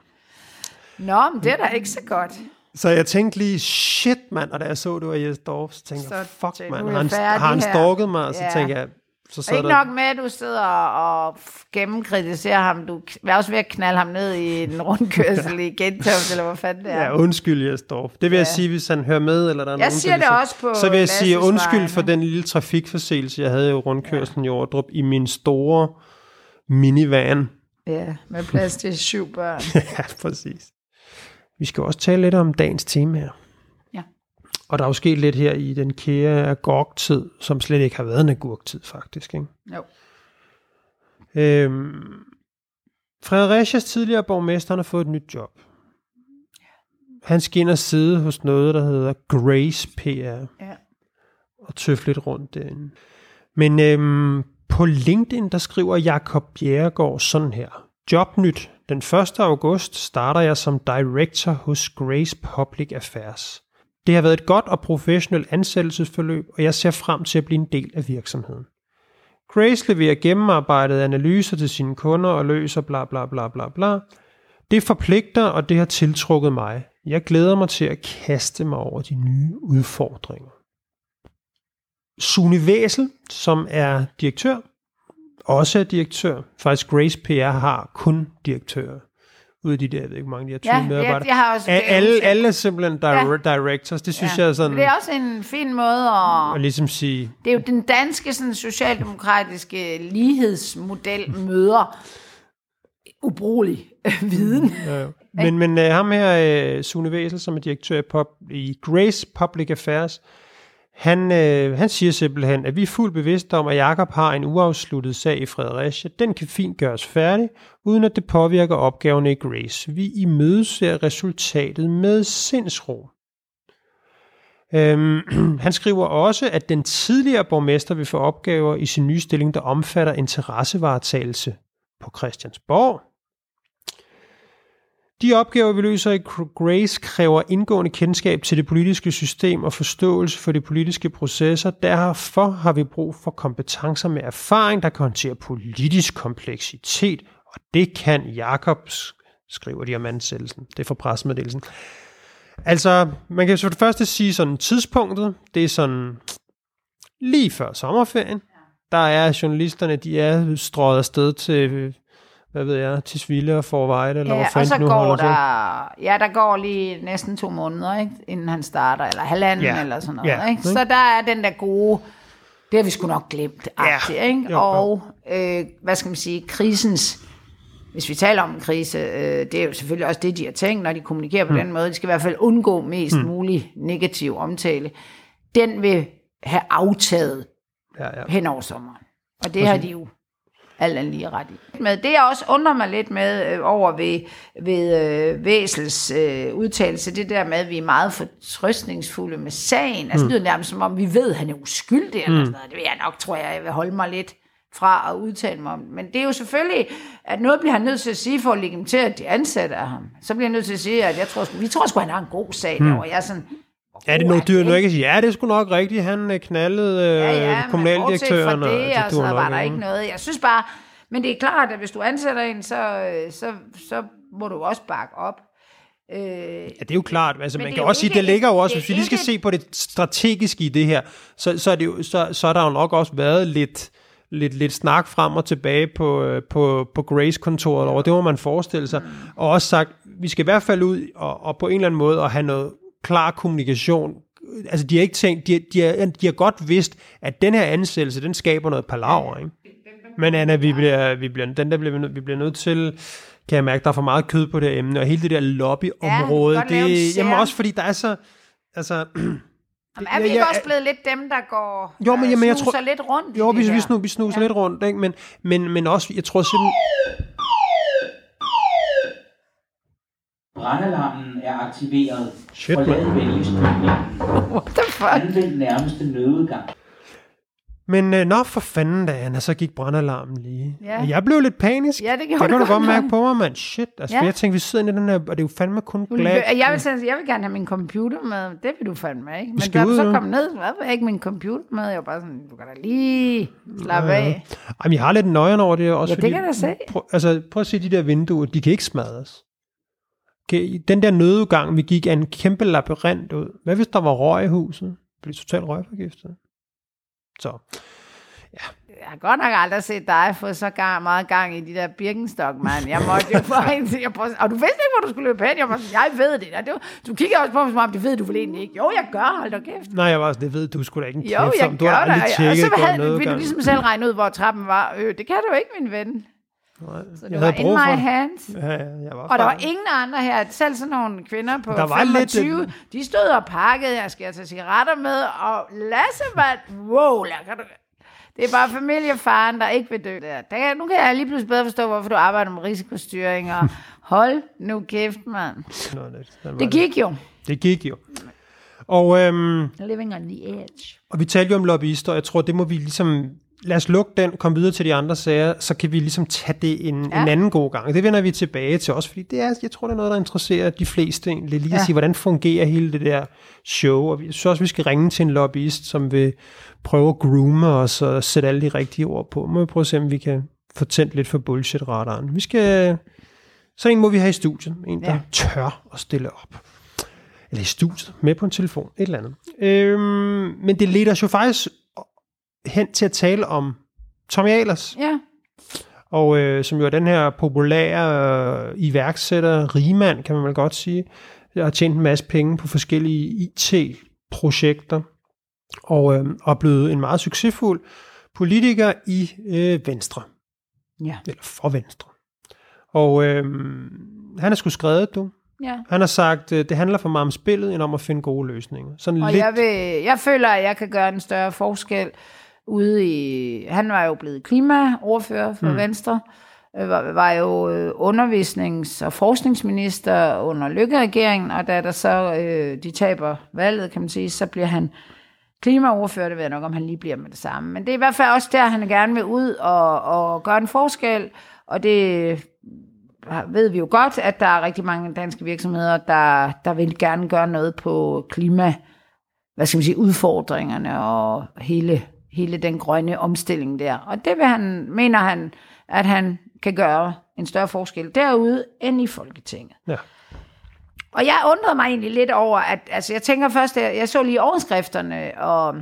[SPEAKER 2] Nå, men det er da ikke så godt.
[SPEAKER 1] Så jeg tænkte lige, shit mand, og da jeg så, det var Jes Dorf, så tænkte jeg, fuck mand, har han,
[SPEAKER 2] jeg
[SPEAKER 1] har han stalket mig? Så
[SPEAKER 2] Ja.
[SPEAKER 1] tænkte jeg, så
[SPEAKER 2] Og ikke
[SPEAKER 1] der,
[SPEAKER 2] nok med, at du sidder og gennemkritiserer ham. Du er også ved at knalde ham ned i en (laughs) rundkørsel i Gentofte, eller hvad fanden det er.
[SPEAKER 1] Ja, undskyld, Jes Dorf. Det vil jeg
[SPEAKER 2] Ja.
[SPEAKER 1] sige, hvis han hører med, eller der er
[SPEAKER 2] Jeg
[SPEAKER 1] nogen,
[SPEAKER 2] siger det også på
[SPEAKER 1] Så vil jeg sige undskyld for den lille trafikforseelse, jeg havde i rundkørslen i Ordrup i min store minivan.
[SPEAKER 2] Ja, med plads til syv børn. (laughs)
[SPEAKER 1] ja, præcis. Vi skal også tale lidt om dagens tema her.
[SPEAKER 2] Ja.
[SPEAKER 1] Og der er jo sket lidt her i den kære agurktid, som slet ikke har været en agurktid, faktisk. Ikke?
[SPEAKER 2] Jo.
[SPEAKER 1] Øhm, Fredericias tidligere borgmester har fået et nyt job. Han skal ind og sidde hos noget, der hedder Grace PR,
[SPEAKER 2] Ja.
[SPEAKER 1] og tøffe lidt rundt derinde. Men øhm, på LinkedIn, der skriver Jakob Bjerregaard sådan her. Jobnyt. Den 1. august starter jeg som director hos Grace Public Affairs. Det har været et godt og professionelt ansættelsesforløb, og jeg ser frem til at blive en del af virksomheden. Grace leverer gennemarbejdede analyser til sine kunder og løser bla bla bla bla bla. Det forpligter, og det har tiltrukket mig. Jeg glæder mig til at kaste mig over de nye udfordringer. Sune Væsel, som er direktør, også er direktør. Faktisk Grace PR har kun direktører. Ud af de der, jeg ved ikke, mange de har 20
[SPEAKER 2] Ja,
[SPEAKER 1] medarbejdere.
[SPEAKER 2] jeg, jeg har også...
[SPEAKER 1] A- alle, alle er simpelthen dir- directors. Det synes
[SPEAKER 2] ja.
[SPEAKER 1] jeg er sådan...
[SPEAKER 2] Det er også en fin måde at...
[SPEAKER 1] at ligesom sige,
[SPEAKER 2] Det er jo den danske sådan, socialdemokratiske lighedsmodel møder ubrugelig øh, viden.
[SPEAKER 1] Ja, jo. men, men uh, ham her, uh, Sune Væsel, som er direktør i, pub, i Grace Public Affairs, han, øh, han siger simpelthen, at vi er fuldt bevidste om, at Jakob har en uafsluttet sag i Fredericia. Den kan fint gøres færdig, uden at det påvirker opgaverne i Grace. Vi imødeser resultatet med sindsro. Øhm, (clears throat) han skriver også, at den tidligere borgmester vil få opgaver i sin nye stilling, der omfatter interessevaretagelse på Christiansborg. De opgaver, vi løser i Grace, kræver indgående kendskab til det politiske system og forståelse for de politiske processer. Derfor har vi brug for kompetencer med erfaring, der kan håndtere politisk kompleksitet, og det kan Jakobs, skriver de om ansættelsen. Det er fra pressemeddelelsen. Altså, man kan så det første sige sådan tidspunktet, det er sådan lige før sommerferien. Der er journalisterne, de er strøget afsted til, hvad ved jeg, til Sville og Forvejde, eller hvor
[SPEAKER 2] Ja, og
[SPEAKER 1] fanden nu
[SPEAKER 2] går
[SPEAKER 1] holder til.
[SPEAKER 2] der, ja, der går lige næsten to måneder, ikke? inden han starter, eller halvanden,
[SPEAKER 1] Ja.
[SPEAKER 2] eller sådan noget.
[SPEAKER 1] Ja,
[SPEAKER 2] Ikke? Så der er den der gode, det har vi sgu nok glemt,
[SPEAKER 1] Ja.
[SPEAKER 2] ja. ikke?
[SPEAKER 1] Jo,
[SPEAKER 2] og øh, hvad skal man sige, krisens, hvis vi taler om en krise, øh, det er jo selvfølgelig også det, de har tænkt, når de kommunikerer på mm. den måde. De skal i hvert fald undgå mest mm. mulig negativ omtale. Den vil have aftaget
[SPEAKER 1] Ja, ja.
[SPEAKER 2] hen over sommeren. Og det har de jo alt andet lige ret i. Men det jeg også undrer mig lidt med øh, over ved, ved øh, Væsels øh, udtalelse, det der med, at vi er meget fortrøstningsfulde med sagen. Altså det lyder nærmest som om, vi ved, at han er uskyldig eller sådan noget. Det vil jeg nok, tror jeg, jeg vil holde mig lidt fra at udtale mig om. Men det er jo selvfølgelig, at noget bliver han nødt til at sige for at legitimere, at de ansatte af ham. Så bliver han nødt til at sige, at jeg tror, vi tror sgu, han har en god sag derovre. Jeg er sådan,
[SPEAKER 1] Er det noget dyrt, nu jeg kan sige, ja, det er sgu nok rigtigt, han øh, knaldede øh,
[SPEAKER 2] Ja, ja, men
[SPEAKER 1] kommunaldirektøren.
[SPEAKER 2] fra det,
[SPEAKER 1] og
[SPEAKER 2] og så var der ikke noget. Jeg synes bare, men det er klart, at hvis du ansætter en, så, øh, så, så må du også bakke op. Øh,
[SPEAKER 1] Ja, det er jo klart. Altså,
[SPEAKER 2] Men
[SPEAKER 1] man kan også sige,
[SPEAKER 2] ikke
[SPEAKER 1] det ligger jo også, hvis vi lige skal
[SPEAKER 2] ikke
[SPEAKER 1] se på det strategiske i det her, så, så, er, det jo, så, så er der jo nok også været lidt, lidt, lidt snak frem og tilbage på, på, på Grace-kontoret over. Det må man forestille sig. Og også sagt, vi skal i hvert fald ud og, og på en eller anden måde at have noget klar kommunikation. Altså, de har ikke tænkt, de, de, har, de har godt vidst, at den her ansættelse, den skaber noget palaver, ikke? Men Anna, vi bliver, vi bliver, den der bliver, vi bliver nødt til, kan jeg mærke, der er for meget kød på det her emne, og hele det der lobbyområde,
[SPEAKER 2] Ja,
[SPEAKER 1] det, jamen også fordi der er så, altså, (clears throat)
[SPEAKER 2] Jamen, er vi ikke
[SPEAKER 1] jeg-
[SPEAKER 2] også blevet lidt dem, der går
[SPEAKER 1] Jo, men-
[SPEAKER 2] øh,
[SPEAKER 1] jamen, jeg tror-
[SPEAKER 2] lidt rundt
[SPEAKER 1] jo, vi, vi, snu, vi snuser ja. lidt rundt, ikke? Men, men, men også, jeg tror simpelthen,
[SPEAKER 3] Brandalarmen er aktiveret.
[SPEAKER 1] Shit,
[SPEAKER 3] Forlad venligst bygningen.
[SPEAKER 2] What the fuck?
[SPEAKER 3] Anvend nærmeste nødudgang.
[SPEAKER 1] Men øh, nå for fanden da, Anna, så gik brandalarmen lige.
[SPEAKER 2] Ja.
[SPEAKER 1] Og jeg blev lidt panisk.
[SPEAKER 2] Ja, det gjorde
[SPEAKER 1] det kan du
[SPEAKER 2] godt
[SPEAKER 1] mærke på mig, mand. Shit, altså
[SPEAKER 2] Ja.
[SPEAKER 1] ja. jeg tænkte, vi sidder inde i den her, og det er jo fandme kun glat.
[SPEAKER 2] Jeg vil, sige, jeg vil gerne have min computer med. Det vil du fandme ikke. Men
[SPEAKER 1] skal
[SPEAKER 2] da du så
[SPEAKER 1] nu.
[SPEAKER 2] kom ned, så havde jeg ikke min computer med. Jeg var bare sådan, du kan da lige slappe af.
[SPEAKER 1] Jamen, jeg har lidt nøjeren over det også.
[SPEAKER 2] Ja, det kan jeg se.
[SPEAKER 1] Prøv, altså, prøv at se de der vinduer, de kan ikke smadres. Den der nødudgang, vi gik af en kæmpe labyrint ud. Hvad hvis der var røg i huset? Blev totalt røgforgiftet. Så,
[SPEAKER 2] Jeg har godt nok aldrig set dig få så gang, meget gang i de der Birkenstock, mand. Jeg måtte jo få (laughs) en til at prøve, og du vidste ikke, hvor du skulle løbe hen. Jeg var jeg ved det. Og det var, du kigger også på mig, som om det ved du vel egentlig ikke. Jo, jeg gør, hold da kæft.
[SPEAKER 1] nej, jeg var sådan, det ved du skulle da ikke en
[SPEAKER 2] Jo,
[SPEAKER 1] kæft
[SPEAKER 2] jeg
[SPEAKER 1] om. Du
[SPEAKER 2] gør
[SPEAKER 1] har
[SPEAKER 2] det.
[SPEAKER 1] aldrig
[SPEAKER 2] Og
[SPEAKER 1] tjekket
[SPEAKER 2] så
[SPEAKER 1] på
[SPEAKER 2] havde, ville du ligesom selv regne ud, hvor trappen var. Øh, det kan du ikke, min ven. Så det
[SPEAKER 1] jeg
[SPEAKER 2] var in my
[SPEAKER 1] for.
[SPEAKER 2] hands.
[SPEAKER 1] Ja, ja, jeg var
[SPEAKER 2] Og der var ingen andre her, selv sådan nogle kvinder på
[SPEAKER 1] Der var lidt-
[SPEAKER 2] 25, de stod og pakkede, jeg skal tage cigaretter med, og Lasse var, wow, kan du, det er bare familiefaren, der ikke vil dø der. der. Nu kan jeg lige pludselig bedre forstå, hvorfor du arbejder med risikostyring, og hold nu kæft, mand.
[SPEAKER 1] Det
[SPEAKER 2] gik jo.
[SPEAKER 1] Det gik jo. Og, øhm,
[SPEAKER 2] Living on the edge.
[SPEAKER 1] og vi talte jo om lobbyister, og jeg tror, det må vi ligesom... Lad os lukke den, komme videre til de andre sager, så kan vi ligesom tage det en,
[SPEAKER 2] Ja.
[SPEAKER 1] en anden god gang. Det vender vi tilbage til også, fordi det er, jeg tror, det er noget, der interesserer de fleste egentlig. Lige at
[SPEAKER 2] Ja.
[SPEAKER 1] sige, hvordan fungerer hele det der show. Og vi synes også, vi skal ringe til en lobbyist, som vil prøve at groome os og sætte alle de rigtige ord på. Må vi prøve at se, om vi kan få tændt lidt for bullshit-radaren. Vi skal... Så en må vi have i studiet. En, der
[SPEAKER 2] ja.
[SPEAKER 1] tør at stille op. Eller i studiet, med på en telefon, et eller andet. Øhm, men det leder os jo faktisk hen til at tale om Tommy Ahlers,
[SPEAKER 2] Ja,
[SPEAKER 1] og øh, som jo er den her populære øh, iværksætter, rigmand, kan man vel godt sige, der har tjent en masse penge på forskellige IT-projekter, og, øh, og er blevet en meget succesfuld politiker i øh, Venstre,
[SPEAKER 2] ja,
[SPEAKER 1] eller for Venstre. Og øh, han er sgu skrevet, du.
[SPEAKER 2] ja.
[SPEAKER 1] Han har sagt, øh, det handler for meget om spillet, end om at finde gode løsninger. Sådan
[SPEAKER 2] Og
[SPEAKER 1] lidt,
[SPEAKER 2] jeg, vil, jeg føler, at jeg kan gøre en større forskel ude i... Han var jo blevet klimaordfører for mm. Venstre, øh, var, var jo øh, undervisnings- og forskningsminister under Lykke-regeringen, og da der så øh, de taber valget, kan man sige, så bliver han klimaordfører, det ved jeg nok, om han lige bliver med det samme. Men det er i hvert fald også der, han gerne vil ud og, og gøre en forskel, og det ved vi jo godt, at der er rigtig mange danske virksomheder, der, der vil gerne gøre noget på klima, hvad skal man sige, udfordringerne og hele, hele den grønne omstilling der. Og det vil han, mener han, at han kan gøre en større forskel derude end i Folketinget.
[SPEAKER 1] Ja.
[SPEAKER 2] Og jeg undrede mig egentlig lidt over, at altså jeg tænker først, at jeg så lige overskrifterne, og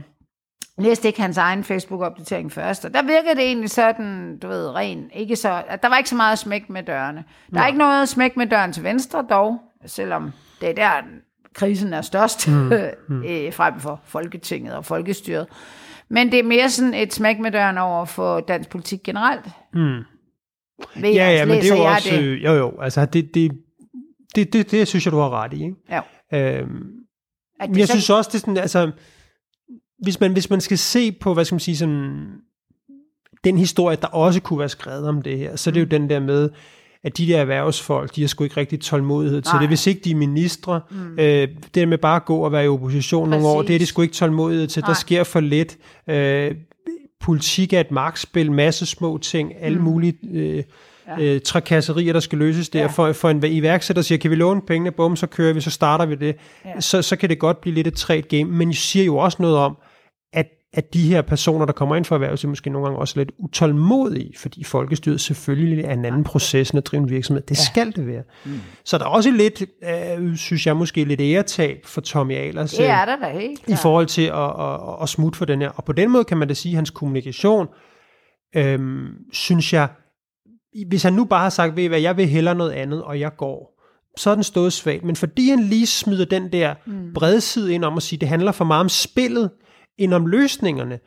[SPEAKER 2] læste ikke hans egen Facebook-opdatering først, og der virkede det egentlig sådan, du ved, ren, ikke så, at der var ikke så meget smæk med dørene. Der er ikke noget smæk med døren til venstre dog, selvom det er der, krisen er størst, mm. (laughs) øh, frem for Folketinget og Folkestyret. Men det er mere sådan et smæk med døren over for dansk politik generelt.
[SPEAKER 1] Mm.
[SPEAKER 2] Ved
[SPEAKER 1] Ja,
[SPEAKER 2] jeg,
[SPEAKER 1] ja, men det er jo også...
[SPEAKER 2] Det.
[SPEAKER 1] Jo, jo, altså det, det, det, det, det synes jeg, du har ret i. Ikke?
[SPEAKER 2] Ja.
[SPEAKER 1] Øhm, men
[SPEAKER 2] det
[SPEAKER 1] jeg
[SPEAKER 2] så-
[SPEAKER 1] synes også, det er sådan, altså, hvis man, hvis man skal se på, hvad skal man sige, sådan, den historie, der også kunne være skrevet om det her, så er det jo den der med, at de der erhvervsfolk, de har sgu ikke rigtig tålmodighed til
[SPEAKER 2] Nej.
[SPEAKER 1] det. Hvis ikke de er ministre, mm. øh, det der med bare at gå og være i opposition nogle år, det er de
[SPEAKER 2] Præcis.
[SPEAKER 1] sgu ikke tålmodighed til.
[SPEAKER 2] Nej.
[SPEAKER 1] Der sker for lidt. Øh, politik er et magtspil, masse små ting, alle mulige øh, ja. øh, trakasserier, der skal løses der.
[SPEAKER 2] Ja.
[SPEAKER 1] For, for en iværksætter siger, kan vi låne pengene, bum, så kører vi, så starter vi det.
[SPEAKER 2] Ja.
[SPEAKER 1] Så, så kan det godt blive lidt et træt game, men jeg siger jo også noget om, at, de her personer, der kommer ind for erhvervslivet, måske nogle gange også lidt utålmodige, fordi folkestyret selvfølgelig er en anden proces end at drive en virksomhed. Det ja. skal det være. Mm. Så der er også lidt, øh, synes jeg måske, lidt æretab for Tommy Ahlers.
[SPEAKER 2] Det
[SPEAKER 1] øh,
[SPEAKER 2] er der da helt
[SPEAKER 1] i forhold til at, at, at, at smutte for den her. Og på den måde kan man da sige, at hans kommunikation, øhm, synes jeg, hvis han nu bare har sagt, ved hvad, jeg vil hellere noget andet, og jeg går, så er den stået svagt. Men fordi han lige smider den der mm. bredside ind om at sige, det handler for meget om spillet, end om løsningerne,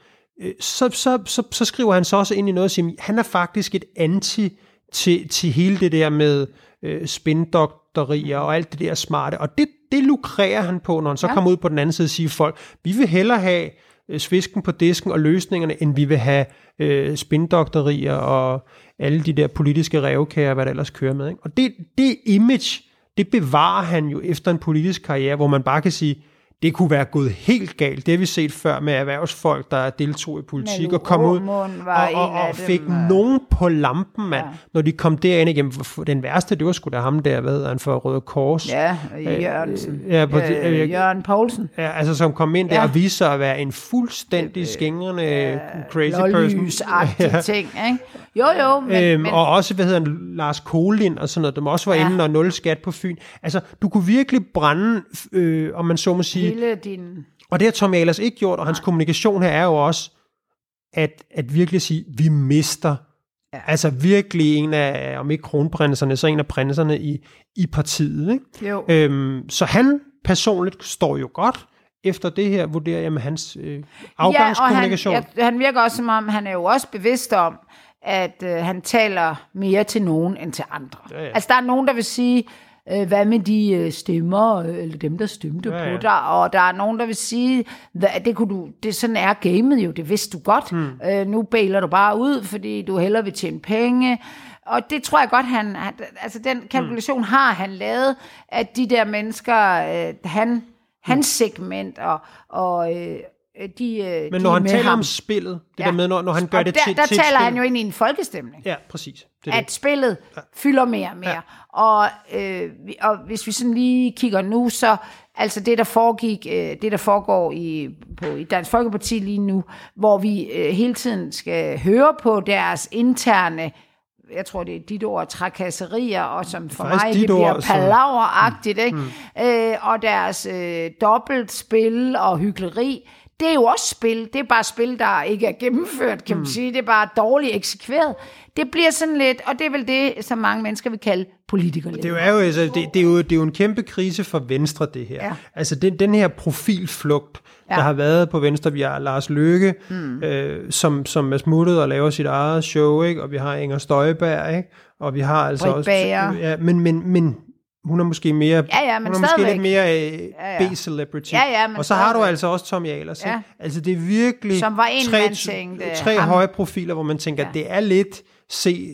[SPEAKER 1] øh, så, så, så, så skriver han så også ind i noget og siger, han er faktisk et anti til, til hele det der med øh, spindoktorier og alt det der smarte. Og det, det lukrerer han på, når han så
[SPEAKER 2] Ja.
[SPEAKER 1] kommer ud på den anden side og siger folk, vi vil hellere have øh, svisken på disken og løsningerne, end vi vil have øh, spindoktorier og alle de der politiske revkager, hvad der ellers kører med. Ikke? Og det, det image, det bevarer han jo efter en politisk karriere, hvor man bare kan sige, det kunne være gået helt galt. Det har vi set før med erhvervsfolk, der deltog i politik og kom ud og, og, og
[SPEAKER 2] dem,
[SPEAKER 1] fik
[SPEAKER 2] øh.
[SPEAKER 1] nogen på lampen, mand.
[SPEAKER 2] Ja.
[SPEAKER 1] Når de kom derind igen. Den værste, det var sgu da ham der, hvad hedder han, for Røde Kors.
[SPEAKER 2] Ja, Jørgensen.
[SPEAKER 1] ja, på-
[SPEAKER 2] øh,
[SPEAKER 1] øh,
[SPEAKER 2] Jørgen Poulsen.
[SPEAKER 1] Ja, altså som kom ind der
[SPEAKER 2] Ja.
[SPEAKER 1] og viste sig at være en fuldstændig skængrende crazy person.
[SPEAKER 2] Lålysagtige (laughs) ting, ikke? Jo, jo, men,
[SPEAKER 1] øhm,
[SPEAKER 2] men
[SPEAKER 1] og også, hvad hedder han, Lars Kolind og sådan noget, dem også var ja.
[SPEAKER 2] Ja.
[SPEAKER 1] inde og nul skat på Fyn. Altså, du kunne virkelig brænde, øh, om man så må sige,
[SPEAKER 2] hele din...
[SPEAKER 1] og det har Tommy Ahlers ikke gjort, og hans kommunikation her er jo også, at, at virkelig sige, vi mister. Ja. altså virkelig en af, om ikke kronprinserne, så en af prinserne i, i partiet. Ikke?
[SPEAKER 2] Jo.
[SPEAKER 1] Øhm, så han personligt står jo godt efter det her, vurderer jeg med hans øh, afgangskommunikation.
[SPEAKER 2] Ja, og han, ja, han virker også som om, han er jo også bevidst om, at øh, han taler mere til nogen end til andre.
[SPEAKER 1] Ja, ja.
[SPEAKER 2] Altså, der er nogen, der vil sige, øh, hvad med de øh, stemmer, øh, eller dem, der stemte
[SPEAKER 1] Ja,
[SPEAKER 2] ja,
[SPEAKER 1] ja.
[SPEAKER 2] på dig, og der er nogen, der vil sige, hvad, det kunne du, det sådan er gamet jo, det vidste du godt.
[SPEAKER 1] Hmm.
[SPEAKER 2] Mm. Øh, nu bailer du bare ud, fordi du hellere vil tjene penge, og det tror jeg godt, han, han altså den kalkulation
[SPEAKER 1] Hmm.
[SPEAKER 2] har han lavet, at de der mennesker, øh, han, hans segment, og, og øh, de, øh,
[SPEAKER 1] Men
[SPEAKER 2] de
[SPEAKER 1] når
[SPEAKER 2] er
[SPEAKER 1] han taler
[SPEAKER 2] ham.
[SPEAKER 1] om spillet, det der med, når, når han gør
[SPEAKER 2] og
[SPEAKER 1] det
[SPEAKER 2] der,
[SPEAKER 1] til,
[SPEAKER 2] der
[SPEAKER 1] til
[SPEAKER 2] taler
[SPEAKER 1] spil.
[SPEAKER 2] han jo ind i en folkestemning.
[SPEAKER 1] Ja, præcis. Det
[SPEAKER 2] At
[SPEAKER 1] det.
[SPEAKER 2] spillet fylder mere og mere. Ja. Og, øh, og hvis vi sådan lige kigger nu, så altså det, der foregik, øh, det der foregår i, på, i Dansk Folkeparti lige nu, hvor vi øh, hele tiden skal høre på deres interne jeg tror, det er dit ord, trakasserier, og som for
[SPEAKER 1] Faktisk
[SPEAKER 2] mig, det bliver
[SPEAKER 1] ord, som-
[SPEAKER 2] palaveragtigt, ikke? Øh, og deres øh, dobbeltspil og hyggeleri, det er jo også spil. Det er bare spil, der ikke er gennemført, kan man sige. Det er bare dårligt eksekveret. Det bliver sådan lidt, og det er vel det, som mange mennesker vil kalde politikere.
[SPEAKER 1] Det er jo, altså, det, det, er jo, det er jo en kæmpe krise for Venstre, det her.
[SPEAKER 2] Ja.
[SPEAKER 1] Altså den, den her profilflugt, ja. der har været på Venstre. Vi har Lars Løkke, mm. øh, som, som er smuttet og laver sit eget show, ikke? og vi har Inger Støjberg, ikke? og vi har altså
[SPEAKER 2] Britt
[SPEAKER 1] også... Ja, men, men, men hun er måske mere,
[SPEAKER 2] Ja, ja, men
[SPEAKER 1] hun er måske lidt mere øh,
[SPEAKER 2] Ja, ja.
[SPEAKER 1] B-celebrity.
[SPEAKER 2] Ja, ja, men
[SPEAKER 1] og så har du altså også Tommy Ahlers.
[SPEAKER 2] Ja.
[SPEAKER 1] Ikke? Altså det er virkelig
[SPEAKER 2] Som var en,
[SPEAKER 1] tre,
[SPEAKER 2] man tænkte,
[SPEAKER 1] tre
[SPEAKER 2] ham-
[SPEAKER 1] høje profiler, hvor man tænker,
[SPEAKER 2] Ja.
[SPEAKER 1] det er lidt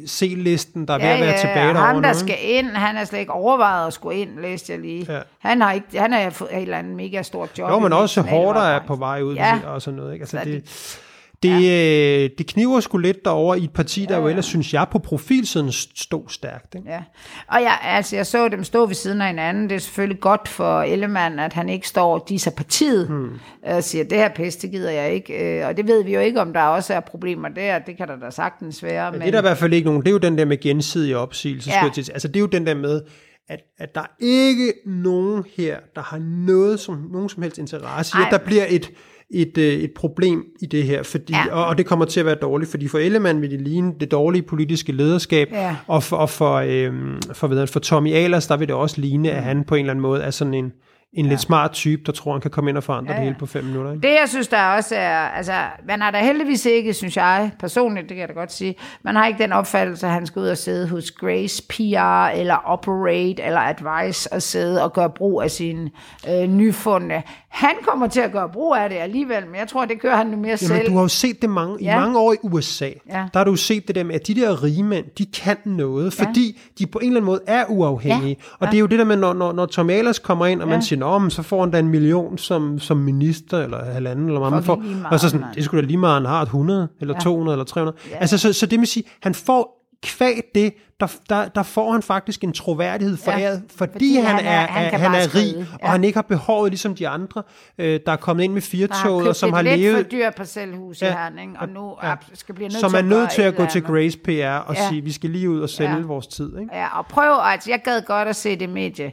[SPEAKER 1] C-listen, der er ved at være tilbage
[SPEAKER 2] og
[SPEAKER 1] derovre
[SPEAKER 2] ham, der
[SPEAKER 1] nu,
[SPEAKER 2] skal ind, han er slet ikke overvejet at skulle ind, læste jeg lige.
[SPEAKER 1] Ja.
[SPEAKER 2] Han har ikke, han har fået et eller andet mega stort job.
[SPEAKER 1] Jo, men også hårdt er på vej ud
[SPEAKER 2] Ja.
[SPEAKER 1] og sådan noget. Ikke? Altså,
[SPEAKER 2] Så
[SPEAKER 1] det, det, øh, det kniver sgu lidt derover i et parti, der jo ellers, synes jeg, på profilsiden stod stærkt. Ikke?
[SPEAKER 2] Ja, og jeg, altså, jeg så dem stå ved siden af hinanden. Det er selvfølgelig godt for Ellemann, at han ikke står og disser partiet hmm. og siger, det her pest, det gider jeg ikke. Øh, Og det ved vi jo ikke, om der også er problemer der. Det kan der da sagtens være.
[SPEAKER 1] Men det er der i hvert fald ikke nogen. Det er jo den der med gensidig opsigelse.
[SPEAKER 2] Ja.
[SPEAKER 1] Ja. Altså det er jo den der med, at, at der er ikke nogen her, der har noget som, nogen som helst interesse i, at der bliver et, et, øh, et problem i det her, fordi,
[SPEAKER 2] Ja.
[SPEAKER 1] og, og det kommer til at være dårligt, fordi for Ellemann vil det ligne det dårlige politiske lederskab,
[SPEAKER 2] Ja.
[SPEAKER 1] og for, og for, øhm, for, det, for Tommy Ahlers, der vil det også ligne, at han på en eller anden måde er sådan en, en ja. lidt smart type, der tror, han kan komme ind og forandre ja,
[SPEAKER 2] Ja,
[SPEAKER 1] ja.
[SPEAKER 2] ja.
[SPEAKER 1] det hele på fem minutter. Ikke?
[SPEAKER 2] Det, jeg synes, der også er, altså, man har da heldigvis ikke, synes jeg, personligt, det kan jeg da godt sige, man har ikke den opfattelse, at han skal ud og sidde hos Grace PR, eller Operate, eller Advice, og sidde og gøre brug af sine øh, nyfundne. Han kommer til at gøre brug af det alligevel, men jeg tror, det kører han nu mere
[SPEAKER 1] Jamen,
[SPEAKER 2] selv.
[SPEAKER 1] du har jo set det mange, ja.
[SPEAKER 2] Ja.
[SPEAKER 1] i mange år i USA.
[SPEAKER 2] Ja.
[SPEAKER 1] Der har du set det der med, at de der rige mænd, de kan noget, ja. fordi de på en eller anden måde er uafhængige. Ja. Og det er jo det der med, når, når, når Tom Ahlers kommer ind, og ja. man siger, Nå, men så får han da en million som, som minister, eller halvanden, eller hvad man får.
[SPEAKER 2] meget,
[SPEAKER 1] og så sådan, det skulle da lige meget, han har et 100, eller
[SPEAKER 2] Ja.
[SPEAKER 1] 200, eller 300.
[SPEAKER 2] Ja.
[SPEAKER 1] Altså, så, så det vil sige, han får kvæg det, der, der, der får han faktisk en troværdighed foræret, fordi, fordi han, han er,
[SPEAKER 2] han kan
[SPEAKER 1] han er rig,
[SPEAKER 2] skrive.
[SPEAKER 1] og han ikke har behovet ligesom de andre, øh, der er kommet ind med firetoget, og som har levet...
[SPEAKER 2] for dyrt parcelhus ja. i Herning, og nu
[SPEAKER 1] Ja.
[SPEAKER 2] ja. skal blive nødt
[SPEAKER 1] som
[SPEAKER 2] til
[SPEAKER 1] er nødt til at gå til. Grace PR og
[SPEAKER 2] Ja.
[SPEAKER 1] sige, vi skal lige ud og sælge
[SPEAKER 2] Ja.
[SPEAKER 1] vores tid. Ikke?
[SPEAKER 2] Ja, og prøv, altså jeg gad godt at se det medie.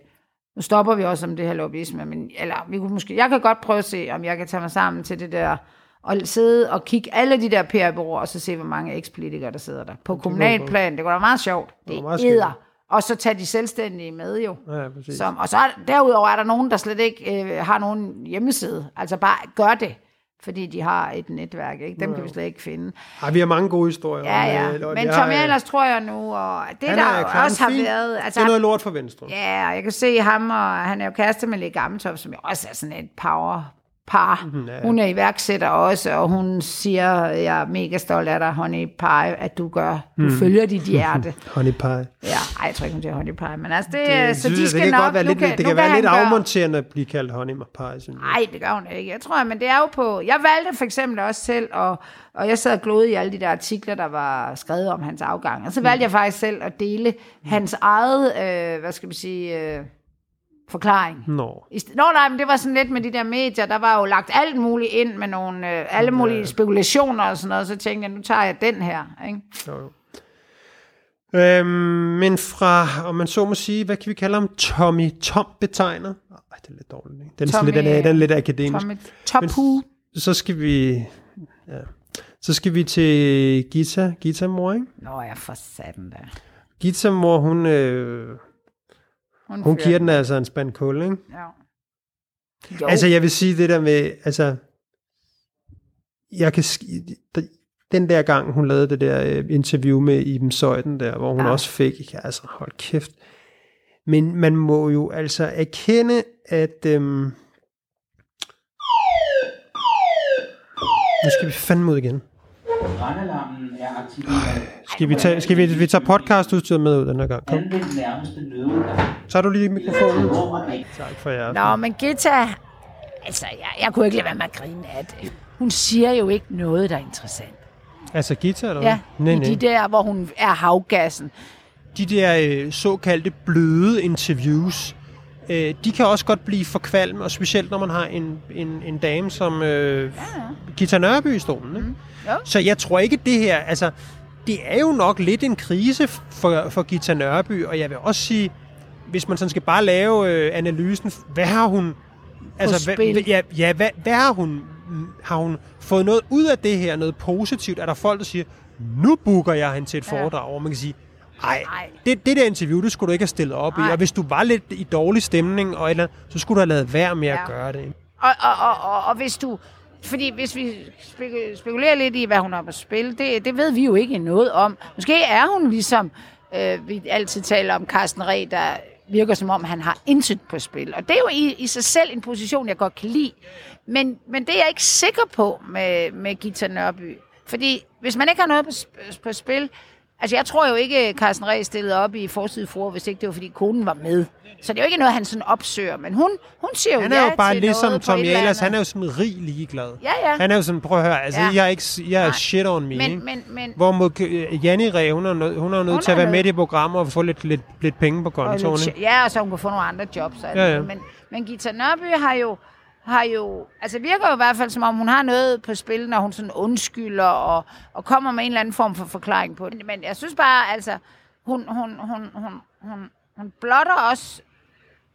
[SPEAKER 2] Nu stopper vi også om det her lobbyisme, men eller vi kunne måske, jeg kan godt prøve at se, om jeg kan tage mig sammen til det der, og sidde og kigge alle de der PR-bureauer, og så se, hvor mange ekspolitikere, der sidder der. På kommunalplan, det kunne være meget sjovt. Det er
[SPEAKER 1] skægt.
[SPEAKER 2] æder. Og så tage de selvstændige med jo.
[SPEAKER 1] Ja, præcis.
[SPEAKER 2] Som, og så er, derudover er der nogen, der slet ikke øh, har nogen hjemmeside. Altså bare gør det, fordi de har et netværk. Ikke? Dem kan vi slet ikke finde.
[SPEAKER 1] Ej, vi har mange gode historier.
[SPEAKER 2] Ja,
[SPEAKER 1] om,
[SPEAKER 2] ja.
[SPEAKER 1] øh, og
[SPEAKER 2] Men
[SPEAKER 1] øh,
[SPEAKER 2] Ahlers tror jeg nu, og det der
[SPEAKER 1] er
[SPEAKER 2] også har
[SPEAKER 1] fin.
[SPEAKER 2] været...
[SPEAKER 1] Det er noget lort for Venstre.
[SPEAKER 2] Ja, og jeg kan se ham, og han er jo kæreste med Lee Gammeltoft, som jo også er sådan et power par.
[SPEAKER 1] Mhm, ja.
[SPEAKER 2] Hun er iværksætter også, og hun siger, jeg er mega stolt af dig, honey pie, at du gør, du
[SPEAKER 1] Mhm.
[SPEAKER 2] følger dit hjerte. (laughs)
[SPEAKER 1] Honey pie.
[SPEAKER 2] Ja, ej, jeg tror ikke, hun siger honey pie, men altså det,
[SPEAKER 1] Det,
[SPEAKER 2] så de
[SPEAKER 1] jeg,
[SPEAKER 2] skal
[SPEAKER 1] det kan
[SPEAKER 2] nok,
[SPEAKER 1] godt være lidt,
[SPEAKER 2] kan,
[SPEAKER 1] det kan være lidt afmonterende at blive kaldt honey pie, synes jeg.
[SPEAKER 2] Nej, det gør hun ikke. Jeg tror, men det er jo på... Jeg valgte for eksempel også selv, og, og jeg sad og glodede i alle de der artikler, der var skrevet om hans afgang. Og så valgte jeg faktisk selv at dele hans eget, øh, hvad skal vi sige, øh, forklaring.
[SPEAKER 1] Nå.
[SPEAKER 2] St- Nå nej, men det var sådan lidt med de der medier, der var jo lagt alt muligt ind med nogle, øh, alle mulige spekulationer og sådan noget, så tænkte jeg, nu tager jeg den her. Ikke?
[SPEAKER 1] Jo, jo. Øhm, men fra, om man så må sige, hvad kan vi kalde ham? Tommy Tom betegner. Ej, det er lidt dårligt. Ikke? Den, er sådan
[SPEAKER 2] Tommy,
[SPEAKER 1] lidt, den, er, den er lidt akademisk.
[SPEAKER 2] Tommy Tophu.
[SPEAKER 1] Så skal vi... Ja. Så skal vi til Gita, Gita mor, ikke?
[SPEAKER 2] Nå ja, for satan da.
[SPEAKER 1] Gita mor, hun, øh, hun
[SPEAKER 2] fyrer
[SPEAKER 1] giver den altså en spand kul, ikke?
[SPEAKER 2] Ja. Jo.
[SPEAKER 1] Altså, jeg vil sige det der med, altså, jeg kan, den der gang, hun lavede det der øh, interview med Iben Søjden der, hvor hun
[SPEAKER 2] ja.
[SPEAKER 1] også fik, altså, hold kæft. Men man må jo altså erkende, at, øhm, nu skal vi fandme ud igen.
[SPEAKER 3] Brandalarmen er aktiveret.
[SPEAKER 1] Skal vi tage, skal vi, vi tager podcastudstyret med ud den her gang? Kom. Tager du lige mikrofonen? Tak for jer.
[SPEAKER 2] Nå, men Gita, altså, jeg, jeg kunne ikke lade være med at grine af det. Hun siger jo ikke noget, der er interessant.
[SPEAKER 1] Altså guitar, eller
[SPEAKER 2] Ja?
[SPEAKER 1] Nej,
[SPEAKER 2] i
[SPEAKER 1] nej.
[SPEAKER 2] de der, hvor hun er havgassen.
[SPEAKER 1] de der øh, såkaldte bløde interviews, øh, de kan også godt blive for kvalm, og specielt når man har en, en, en dame som øh, ja. Gita Nørby i stolen. Ikke? Mm.
[SPEAKER 2] Jo.
[SPEAKER 1] Så jeg tror ikke, det her... Altså, det er jo nok lidt en krise for, for Gita Nørby, og jeg vil også sige, hvis man sådan skal bare lave øh, analysen, hvad har hun... Altså, hvad, ja, ja hvad, hvad har hun... Har hun fået noget ud af det her, noget positivt? Er der folk, der siger, nu booker jeg hende til et
[SPEAKER 2] Ja.
[SPEAKER 1] foredrag, hvor man kan sige, ej,
[SPEAKER 2] Ej.
[SPEAKER 1] det, det der interview, det skulle du ikke have stillet op
[SPEAKER 2] Ej.
[SPEAKER 1] i. Og hvis du var lidt i dårlig stemning, og eller så skulle du have lavet være med at
[SPEAKER 2] Ja.
[SPEAKER 1] gøre det.
[SPEAKER 2] Og, og, og, og, og hvis du... Fordi hvis vi speku- spekulerer lidt i, hvad hun har på spil, det, det ved vi jo ikke noget om. Måske er hun ligesom, øh, vi altid taler om Carsten Reh, der virker som om, han har intet på spil. Og det er jo i, i sig selv en position, jeg godt kan lide. Men, men det er jeg ikke sikker på med, med Gita Nørby. Fordi hvis man ikke har noget på, på spil... Altså, jeg tror jo ikke, Carsten Reh stillede op i forside for, hvis ikke det var, fordi konen var med. Så det er jo ikke noget, han sådan opsøger. Men hun, hun siger jo
[SPEAKER 1] Han er
[SPEAKER 2] ja
[SPEAKER 1] jo bare
[SPEAKER 2] til
[SPEAKER 1] ligesom
[SPEAKER 2] noget på
[SPEAKER 1] Tommy
[SPEAKER 2] et eller
[SPEAKER 1] Ahlers,
[SPEAKER 2] andet.
[SPEAKER 1] han er jo sådan rig ligeglad.
[SPEAKER 2] Ja, ja.
[SPEAKER 1] Han er jo sådan, prøv at høre, altså,
[SPEAKER 2] Ja.
[SPEAKER 1] jeg er ikke, jeg er
[SPEAKER 2] Nej.
[SPEAKER 1] shit on me?
[SPEAKER 2] Men, men, men,
[SPEAKER 1] Hvor må, øh, Janni Ræ, hun er, nød, hun er jo nødt til at være med i det program og få lidt, lidt, lidt penge på
[SPEAKER 2] og
[SPEAKER 1] kontoen.
[SPEAKER 2] lidt,
[SPEAKER 1] ikke?
[SPEAKER 2] ja, og så hun kan få nogle andre jobs. Og alt
[SPEAKER 1] Ja, ja.
[SPEAKER 2] Men, men Gita Nørby har jo, har jo, altså virker jo i hvert fald som om, hun har noget på spil, når hun sådan undskylder og, og kommer med en eller anden form for forklaring på det. Men jeg synes bare, altså, hun, hun, hun, hun, hun, hun blotter også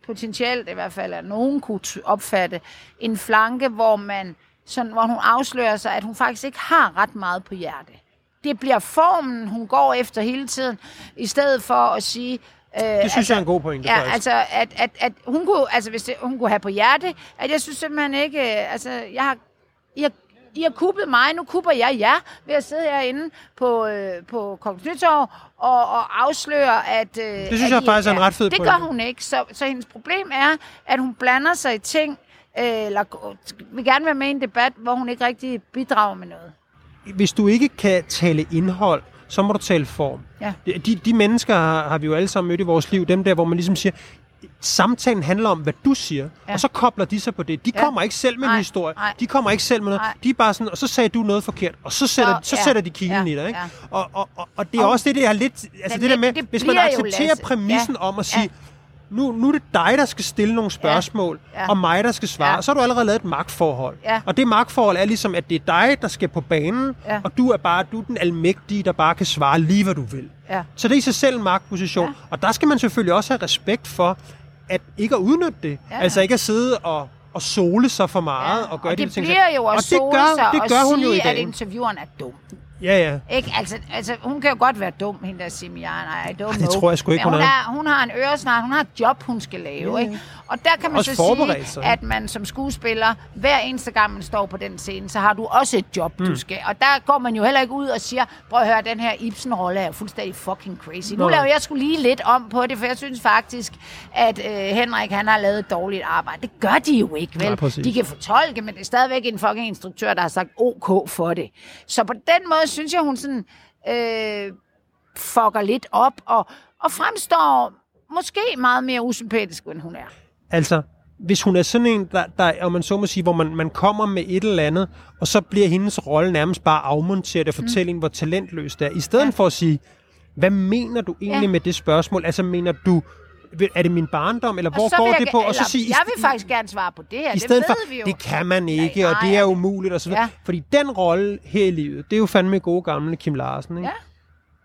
[SPEAKER 2] potentielt i hvert fald, at nogen kunne opfatte en flanke, hvor man sådan, hvor hun afslører sig, at hun faktisk ikke har ret meget på hjerte. Det bliver formen, hun går efter hele tiden, i stedet for at sige... Øh,
[SPEAKER 1] Det synes jeg er en god pointe,
[SPEAKER 2] Ja,
[SPEAKER 1] faktisk.
[SPEAKER 2] altså, at, at, at hun kunne, altså hvis det, hun kunne have på hjerte, at jeg synes simpelthen ikke, øh, altså, jeg har, I har, I har kuppet mig, nu kupper jeg jer ved at sidde herinde på, øh, på Kongens Nytorv og, og afsløre, at... Øh, det
[SPEAKER 1] synes jeg faktisk er en ret fed
[SPEAKER 2] Det
[SPEAKER 1] pointe.
[SPEAKER 2] gør hun ikke, så, så hendes problem er, at hun blander sig i ting, øh, eller vil gerne være med i en debat, hvor hun ikke rigtig bidrager med noget.
[SPEAKER 1] Hvis du ikke kan tale indhold, så må du tale form.
[SPEAKER 2] Ja.
[SPEAKER 1] De, de mennesker har, har vi jo alle sammen mødt i vores liv, dem der, hvor man ligesom siger, samtalen handler om, hvad du siger,
[SPEAKER 2] Ja.
[SPEAKER 1] og så kobler de sig på det. De
[SPEAKER 2] Ja.
[SPEAKER 1] kommer ikke selv med en historie.
[SPEAKER 2] nej.
[SPEAKER 1] De kommer ikke selv med noget.
[SPEAKER 2] Nej.
[SPEAKER 1] De er bare sådan, og så sagde du noget forkert, og så sætter,
[SPEAKER 2] Så,
[SPEAKER 1] så,
[SPEAKER 2] ja,
[SPEAKER 1] sætter de kilen
[SPEAKER 2] ja,
[SPEAKER 1] i dig. Ikke?
[SPEAKER 2] ja.
[SPEAKER 1] Og, og, og, og det er
[SPEAKER 2] Og-
[SPEAKER 1] også det, det er lidt... Altså
[SPEAKER 2] Men
[SPEAKER 1] det der
[SPEAKER 2] det-
[SPEAKER 1] med,
[SPEAKER 2] det
[SPEAKER 1] hvis man
[SPEAKER 2] jo,
[SPEAKER 1] accepterer præmissen
[SPEAKER 2] Ja,
[SPEAKER 1] om at
[SPEAKER 2] ja.
[SPEAKER 1] Nu, nu er det dig, der skal stille nogle spørgsmål,
[SPEAKER 2] Ja.
[SPEAKER 1] ja. og mig, der skal svare.
[SPEAKER 2] Ja.
[SPEAKER 1] Så har du allerede lavet et magtforhold.
[SPEAKER 2] Ja.
[SPEAKER 1] Og det magtforhold er ligesom, at det er dig, der skal på banen,
[SPEAKER 2] Ja.
[SPEAKER 1] og du er bare du er den almægtige, der bare kan svare lige, hvad du vil.
[SPEAKER 2] Ja.
[SPEAKER 1] Så det er i sig selv en magtposition.
[SPEAKER 2] Ja.
[SPEAKER 1] Og der skal man selvfølgelig også have respekt for, at ikke at udnytte det.
[SPEAKER 2] Ja.
[SPEAKER 1] Altså ikke at sidde og, og sole sig for meget.
[SPEAKER 2] Ja,
[SPEAKER 1] og gøre
[SPEAKER 2] og
[SPEAKER 1] de
[SPEAKER 2] det
[SPEAKER 1] ting.
[SPEAKER 2] bliver jo
[SPEAKER 1] og
[SPEAKER 2] at
[SPEAKER 1] det
[SPEAKER 2] sole
[SPEAKER 1] gør,
[SPEAKER 2] sig
[SPEAKER 1] det
[SPEAKER 2] og
[SPEAKER 1] gør hun
[SPEAKER 2] sige,
[SPEAKER 1] jo i
[SPEAKER 2] at
[SPEAKER 1] dag.
[SPEAKER 2] intervieweren er dum.
[SPEAKER 1] Ja, ja.
[SPEAKER 2] Ikke? Altså, altså, hun kan jo godt være dum, hende der Simian. I don't
[SPEAKER 1] det
[SPEAKER 2] know.
[SPEAKER 1] tror jeg sgu ikke,
[SPEAKER 2] Men
[SPEAKER 1] hun
[SPEAKER 2] hun,
[SPEAKER 1] er.
[SPEAKER 2] hun har en øresnart, hun har et job, hun skal lave. Ikke? Og der kan man
[SPEAKER 1] Også
[SPEAKER 2] så sige,
[SPEAKER 1] sig.
[SPEAKER 2] at man som skuespiller, hver eneste gang man står på den scene, så har du også et job,
[SPEAKER 1] Mm.
[SPEAKER 2] du skal. Og der går man jo heller ikke ud og siger, prøv at høre, den her Ibsen-rolle er fuldstændig fucking crazy. Nu
[SPEAKER 1] Nej.
[SPEAKER 2] laver jeg skulle lige lidt om på det, for jeg synes faktisk, at øh, Henrik han har lavet et dårligt arbejde. Det gør de jo ikke, vel?
[SPEAKER 1] Nej, præcis.
[SPEAKER 2] de kan fortolke, men det er stadigvæk en fucking instruktør, der har sagt OK for det. Så på den måde synes jeg, hun sådan øh, fucker lidt op og, og fremstår måske meget mere usympatisk, end hun er.
[SPEAKER 1] Altså, hvis hun er sådan en, der, der om man så må sige, hvor man, man kommer med et eller andet, og så bliver hendes rolle nærmest bare afmonteret og fortælle mm. hvor talentløs det er, i stedet ja. for at sige, hvad mener du egentlig. Ja. med det spørgsmål? Altså, mener du, er det min barndom, eller hvor
[SPEAKER 2] og
[SPEAKER 1] går
[SPEAKER 2] jeg,
[SPEAKER 1] det på? Og så sige,
[SPEAKER 2] jeg vil faktisk gerne svare på det her.
[SPEAKER 1] i
[SPEAKER 2] det
[SPEAKER 1] stedet
[SPEAKER 2] ved
[SPEAKER 1] for,
[SPEAKER 2] vi jo.
[SPEAKER 1] det kan man ikke,
[SPEAKER 2] Nej,
[SPEAKER 1] og det
[SPEAKER 2] nej,
[SPEAKER 1] er umuligt, og så videre.
[SPEAKER 2] Ja.
[SPEAKER 1] Fordi den rolle her i livet, det er jo fandme gode gamle Kim Larsen, ikke?
[SPEAKER 2] Ja.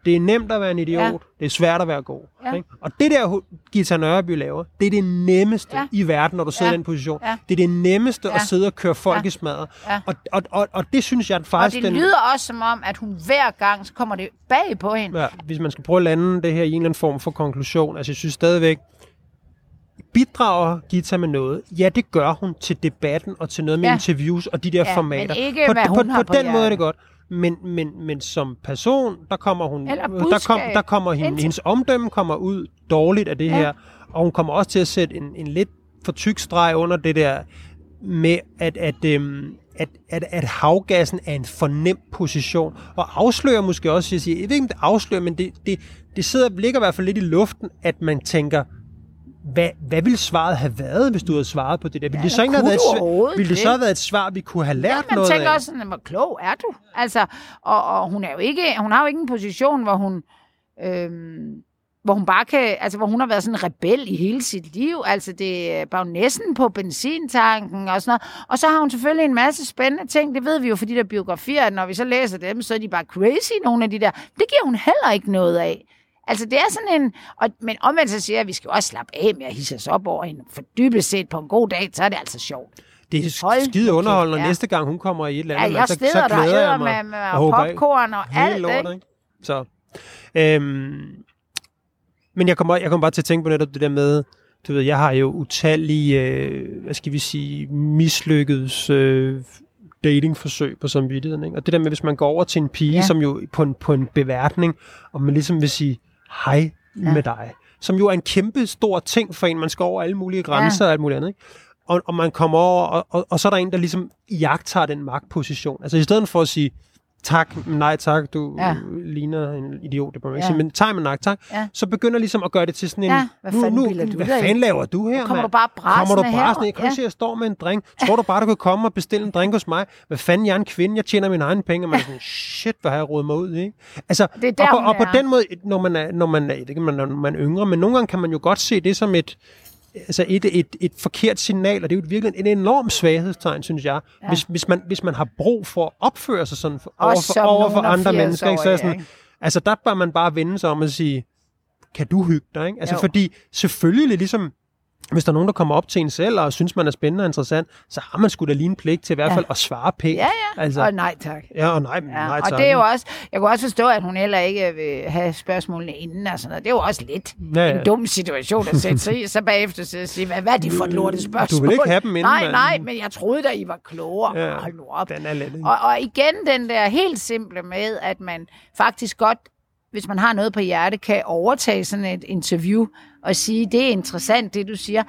[SPEAKER 1] Det er nemt at være en idiot,
[SPEAKER 2] Ja.
[SPEAKER 1] det er svært at være god.
[SPEAKER 2] Ja.
[SPEAKER 1] Ikke? Og det der, Gita Nørby laver, det er det nemmeste
[SPEAKER 2] Ja.
[SPEAKER 1] i verden, når du sidder
[SPEAKER 2] Ja.
[SPEAKER 1] i den position.
[SPEAKER 2] Ja.
[SPEAKER 1] Det er det nemmeste
[SPEAKER 2] Ja.
[SPEAKER 1] at sidde og køre folk
[SPEAKER 2] Ja.
[SPEAKER 1] i smadret.
[SPEAKER 2] Ja.
[SPEAKER 1] Og, og, og, og det synes jeg
[SPEAKER 2] Og
[SPEAKER 1] faktisk...
[SPEAKER 2] det
[SPEAKER 1] den,
[SPEAKER 2] lyder også som om, at hun hver gang, så kommer det bag på hende.
[SPEAKER 1] Ja, hvis man skal prøve at lande det her i en eller anden form for konklusion, altså jeg synes stadigvæk, bidrager Gita med noget? Ja, det gør hun til debatten og til noget med
[SPEAKER 2] Ja.
[SPEAKER 1] interviews og de der
[SPEAKER 2] Ja,
[SPEAKER 1] formater.
[SPEAKER 2] men ikke,
[SPEAKER 1] på,
[SPEAKER 2] hvad
[SPEAKER 1] på,
[SPEAKER 2] hun
[SPEAKER 1] på, på den måde er det godt. Men, men, men som person, der kommer hun, der, kom, der kommer hende, hendes omdømme kommer ud dårligt af det
[SPEAKER 2] Ja.
[SPEAKER 1] her, og hun kommer også til at sætte en, en lidt for tyk streg under det der med, at, at, øhm, at, at, at havgassen er en fornem position, og afslører måske også, jeg, siger, jeg ved ikke, om det afslører, men det, det, det sidder, ligger i hvert fald lidt i luften, at man tænker, hvad, hvad ville svaret have været, hvis du havde svaret på det der? Ville
[SPEAKER 2] Ja,
[SPEAKER 1] det så ikke have været et, ville det så have været et svar, vi kunne have lært
[SPEAKER 2] Ja, man
[SPEAKER 1] noget
[SPEAKER 2] tænker
[SPEAKER 1] af?
[SPEAKER 2] også sådan, hvor klog er du? Altså, og, og hun er jo ikke, hun har jo ikke en position, hvor hun, øhm, hvor hun bare kan, altså hvor hun har været sådan en rebel i hele sit liv. Altså det er bare næsten på benzintanken og sådan noget. Og så har hun selvfølgelig en masse spændende ting, det ved vi jo for de der biografier, at når vi så læser dem, så er de bare crazy, nogle af de der. Det giver hun heller ikke noget af. Altså det er sådan en, og, men omvendt så siger jeg, at vi skal jo også slappe af med at hisse os op over hende. For dybest set på en god dag, så er det altså sjovt.
[SPEAKER 1] Det er
[SPEAKER 2] Hold
[SPEAKER 1] skide underholdende, og
[SPEAKER 2] ja.
[SPEAKER 1] næste gang hun kommer i et eller
[SPEAKER 2] Ja,
[SPEAKER 1] andet,
[SPEAKER 2] jeg
[SPEAKER 1] så, så
[SPEAKER 2] der
[SPEAKER 1] glæder
[SPEAKER 2] æder
[SPEAKER 1] jeg mig.
[SPEAKER 2] med, med
[SPEAKER 1] og
[SPEAKER 2] popcorn og alt,
[SPEAKER 1] lortet,
[SPEAKER 2] ikke?
[SPEAKER 1] ikke? Så, øhm, men jeg kommer, jeg kommer bare til at tænke på netop det der med, du ved, jeg har jo utallige, øh, hvad skal vi sige, mislykkedes øh, datingforsøg på samvittigheden. Ikke? Og det der med, hvis man går over til en pige, ja.
[SPEAKER 2] Ja.
[SPEAKER 1] som jo på en, på en beværtning, og man ligesom vil sige, hej ja. med dig, som jo er en kæmpe stor ting for en, man skal over alle mulige grænser ja. og alt muligt andet. Ikke? Og, og man kommer over, og, og, og så er der en, der ligesom jagter den magtposition. Altså i stedet for at sige, tak, nej tak, du ja. Ligner en idiot, det må man ikke
[SPEAKER 2] Ja.
[SPEAKER 1] sige, men tak, men nej tak,
[SPEAKER 2] Ja.
[SPEAKER 1] så begynder ligesom at gøre det til sådan en,
[SPEAKER 2] Ja, hvad fanden bilder du
[SPEAKER 1] hvad fanden laver du her,
[SPEAKER 2] kommer
[SPEAKER 1] mand?
[SPEAKER 2] du bare
[SPEAKER 1] Kommer du
[SPEAKER 2] brasende
[SPEAKER 1] brasende? Jeg kan ja. Se, jeg står med en drink. Tror du bare, du kan komme og bestille en drink hos mig? Hvad fanden, jeg er en kvinde, jeg tjener mine egne penge, og man er sådan, shit, hvad har jeg rodet mig ud i? Altså,
[SPEAKER 2] Det er der,
[SPEAKER 1] og, på, og på den måde, når man er, når man er, det kan man, når man er yngre, men nogle gange kan man jo godt se det som et, altså et, et, et forkert signal, og det er jo virkelig et enormt svaghedstegn, synes jeg, ja. hvis, hvis, man, hvis man har brug for at opføre sig sådan for, over, for, over for andre mennesker. Ikke? Så er jeg
[SPEAKER 2] 80-årige,
[SPEAKER 1] sådan, altså der bør man bare vende sig om og sige, kan du hygge dig? Ikke? Altså
[SPEAKER 2] Jo.
[SPEAKER 1] fordi selvfølgelig ligesom, hvis der er nogen, der kommer op til en selv og synes, man er spændende og interessant, så har man sgu da lige en pligt til i hvert
[SPEAKER 2] Ja.
[SPEAKER 1] fald at svare pænt.
[SPEAKER 2] Ja, ja.
[SPEAKER 1] Altså,
[SPEAKER 2] Og nej tak.
[SPEAKER 1] ja, og nej,
[SPEAKER 2] Ja,
[SPEAKER 1] nej
[SPEAKER 2] og
[SPEAKER 1] tak.
[SPEAKER 2] det er jo også, jeg kunne også forstå, at hun heller ikke vil have spørgsmålene inden og sådan noget. Det er jo også lidt
[SPEAKER 1] Ja, ja.
[SPEAKER 2] en dum situation at sætte sig i, så bagefter så sige, hvad, hvad er det for et lortet spørgsmål?
[SPEAKER 1] Du vil ikke have dem inden,
[SPEAKER 2] Nej, nej, men jeg troede da, I var klogere.
[SPEAKER 1] Ja,
[SPEAKER 2] Ja, Hold nu op.
[SPEAKER 1] Den er lidt?
[SPEAKER 2] Og, og igen den der helt simple med, at man faktisk godt, hvis man har noget på hjerte, kan overtage sådan et interview og sige, det er interessant, det du siger.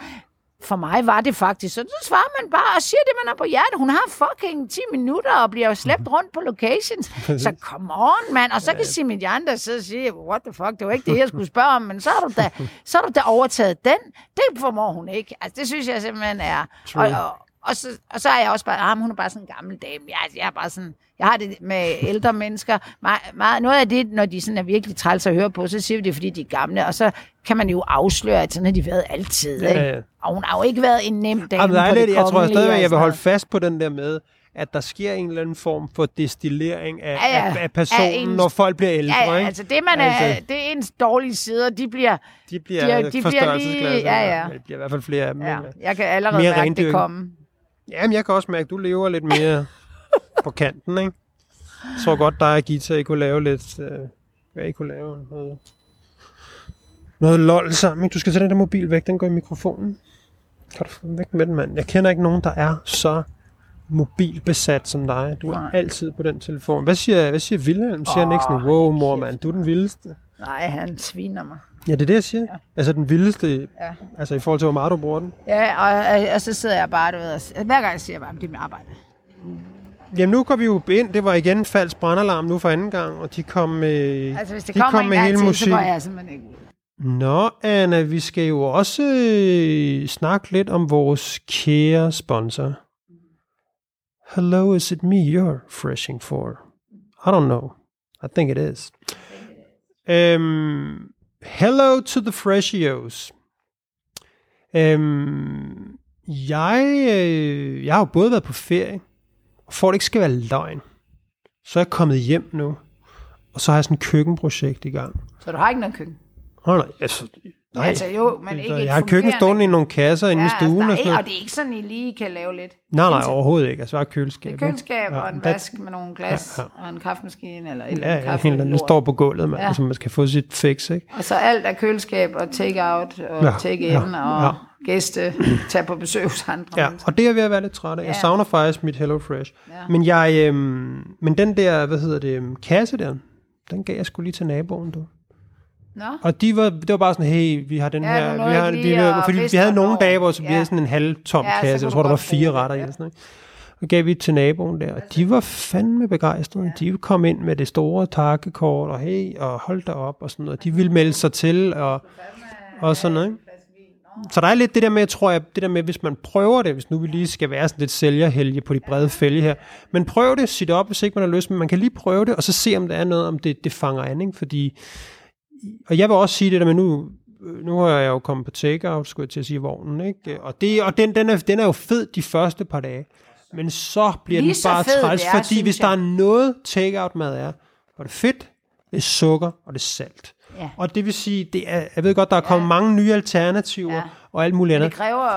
[SPEAKER 2] For mig var det faktisk, så så svarer man bare og siger det, man har på hjerte. Hun har fucking 10 minutter og bliver jo slæbt rundt på locations. (laughs) Så come on, mand. Og så kan Simon Jan der sidde og sige, what the fuck, det var ikke det, jeg skulle spørge om, men så har du da, (laughs) så har du da overtaget den. Det formår hun ikke. Altså, det synes jeg simpelthen er... Og, og, og så, og så er jeg også bare, ah, hun er bare sådan en gammel dame. Jeg, jeg er bare sådan, jeg har det med ældre mennesker. Meget, meget, noget af det, når de sådan er virkelig træls at høre på, så siger vi det, er, fordi de er gamle, og så kan man jo afsløre, at sådan har de været altid.
[SPEAKER 1] Ja,
[SPEAKER 2] Ikke?
[SPEAKER 1] ja.
[SPEAKER 2] Og hun har jo ikke været en nem dame
[SPEAKER 1] Jamen, der er lidt, jeg tror stadigvæk, jeg vil holde fast på den der med, at der sker en eller anden form for destillering af,
[SPEAKER 2] Ja, ja.
[SPEAKER 1] af, af personen,
[SPEAKER 2] Af ens-
[SPEAKER 1] når folk bliver ældre.
[SPEAKER 2] Ja, ja,
[SPEAKER 1] ikke?
[SPEAKER 2] altså det, man er,
[SPEAKER 1] Altså-
[SPEAKER 2] det er ens dårlige sider, de bliver...
[SPEAKER 1] De bliver,
[SPEAKER 2] de er-
[SPEAKER 1] de
[SPEAKER 2] de
[SPEAKER 1] bliver
[SPEAKER 2] lige- ja, ja.
[SPEAKER 1] Det bliver i hvert fald flere af dem.
[SPEAKER 2] Ja, jeg kan allerede
[SPEAKER 1] Mere
[SPEAKER 2] mærke det komme.
[SPEAKER 1] Jamen, jeg kan også mærke, at du lever lidt mere på kanten, ikke? Jeg tror godt, dig og Gita, I kunne lave lidt... Øh, hvad I kunne lave? Noget, noget lol sammen. ikke? Du skal tage den der mobil væk, den går i mikrofonen. Kan du få den væk med den, mand? Jeg kender ikke nogen, der er så mobilbesat som dig. Du er
[SPEAKER 2] Nej.
[SPEAKER 1] altid på den telefon. Hvad siger, hvad siger Wilhelm? Siger han ikke sådan, wow, mor, mand, du er den vildeste?
[SPEAKER 2] Nej, han sviner mig.
[SPEAKER 1] Ja, det er det, jeg siger. Ja. Altså den vildeste,
[SPEAKER 2] Ja.
[SPEAKER 1] altså i forhold til, hvor meget du bruger den.
[SPEAKER 2] Ja, og, og, og så sidder jeg bare, du ved, og, hver gang jeg siger bare, at det er mit arbejde.
[SPEAKER 1] Jamen nu går vi jo ind, det var igen falsk brandalarm nu for anden gang, og de kom med,
[SPEAKER 2] Altså, hvis det
[SPEAKER 1] de
[SPEAKER 2] kommer
[SPEAKER 1] kom med hele
[SPEAKER 2] til,
[SPEAKER 1] musik.
[SPEAKER 2] så går jeg simpelthen ikke.
[SPEAKER 1] Nå, Anna, vi skal jo også øh, snakke lidt om vores kære sponsor. Hello, is it me you're freshing for? I don't know. I think it is. Um, hello to the Freshios. Um, jeg, øh, jeg har jo både været på ferie, og for det ikke skal være løgn, så er jeg kommet hjem nu, og så har jeg sådan et køkkenprojekt i gang.
[SPEAKER 2] Så du har ikke noget køkken?
[SPEAKER 1] Oh, nej, altså, nej.
[SPEAKER 2] Altså jo, men ikke
[SPEAKER 1] Så
[SPEAKER 2] et
[SPEAKER 1] jeg har køkken
[SPEAKER 2] fungerende-
[SPEAKER 1] stående i nogle kasser inde i
[SPEAKER 2] altså,
[SPEAKER 1] stuen.
[SPEAKER 2] der
[SPEAKER 1] og
[SPEAKER 2] er,
[SPEAKER 1] sådan
[SPEAKER 2] ikke- og
[SPEAKER 1] noget.
[SPEAKER 2] det er ikke sådan, I lige kan lave lidt.
[SPEAKER 1] Nej, nej, overhovedet ikke. Altså, jeg har køleskab.
[SPEAKER 2] Et køleskab
[SPEAKER 1] ikke?
[SPEAKER 2] og en vask med nogle glas
[SPEAKER 1] Ja,
[SPEAKER 2] og en kaffemaskine eller et
[SPEAKER 1] Ja, ja,
[SPEAKER 2] kaffe.
[SPEAKER 1] helt, den står på gulvet, man,
[SPEAKER 2] Ja.
[SPEAKER 1] ja. så man skal få sit fix, ikke?
[SPEAKER 2] Og så alt er køleskab og take-out og
[SPEAKER 1] Ja,
[SPEAKER 2] take-in
[SPEAKER 1] ja,
[SPEAKER 2] og
[SPEAKER 1] ja.
[SPEAKER 2] gæste, tage på besøg hos andre
[SPEAKER 1] Ja, og det er jeg ved at være lidt træt af. Jeg
[SPEAKER 2] Ja.
[SPEAKER 1] savner faktisk mit Hello Fresh.
[SPEAKER 2] Ja.
[SPEAKER 1] Men jeg, øhm, men den der, hvad hedder det, kasse der, den gav jeg skulle lige til naboen, du.
[SPEAKER 2] Nå,
[SPEAKER 1] Og de var, det var bare sådan, hey, vi har den
[SPEAKER 2] Ja,
[SPEAKER 1] her, vi har,
[SPEAKER 2] ikke
[SPEAKER 1] vi, vi,
[SPEAKER 2] at
[SPEAKER 1] fordi vi havde nogle dage, hvor så vi
[SPEAKER 2] Ja.
[SPEAKER 1] havde sådan en halvtom
[SPEAKER 2] Ja,
[SPEAKER 1] kasse, jeg tror, der var fire retter i
[SPEAKER 2] ja.
[SPEAKER 1] sådan noget. Og gav vi til naboen der, og de var fandme begejstrede. De kom ind med det store takkekort, og hey, og hold da op, og sådan noget. De ville melde sig til, og, og sådan noget, ikke? Så der er lidt det der med, tror jeg, det der med, hvis man prøver det, hvis nu vi lige skal være sådan lidt sælgerhelge på de brede fælge her, men prøv det, sig det op, hvis ikke man har lyst, men man kan lige prøve det, og så se, om der er noget, om det, det fanger an, ikke? Fordi, og jeg vil også sige det der med nu, nu har jeg jo kommet på takeout, skulle jeg til at sige, vognen, ikke? Og, det, og den, den, er, den er jo fed de første par dage, men så bliver
[SPEAKER 2] Lige
[SPEAKER 1] den bare
[SPEAKER 2] fed
[SPEAKER 1] træls,
[SPEAKER 2] det er,
[SPEAKER 1] fordi hvis
[SPEAKER 2] jeg.
[SPEAKER 1] der er noget takeout mad er, hvor det er fedt, det er sukker, og det er salt.
[SPEAKER 2] Ja.
[SPEAKER 1] Og det vil sige, det er, jeg ved godt, der er kommet ja. mange nye alternativer
[SPEAKER 2] Ja.
[SPEAKER 1] og alt muligt
[SPEAKER 2] det
[SPEAKER 1] andet.
[SPEAKER 2] kræver...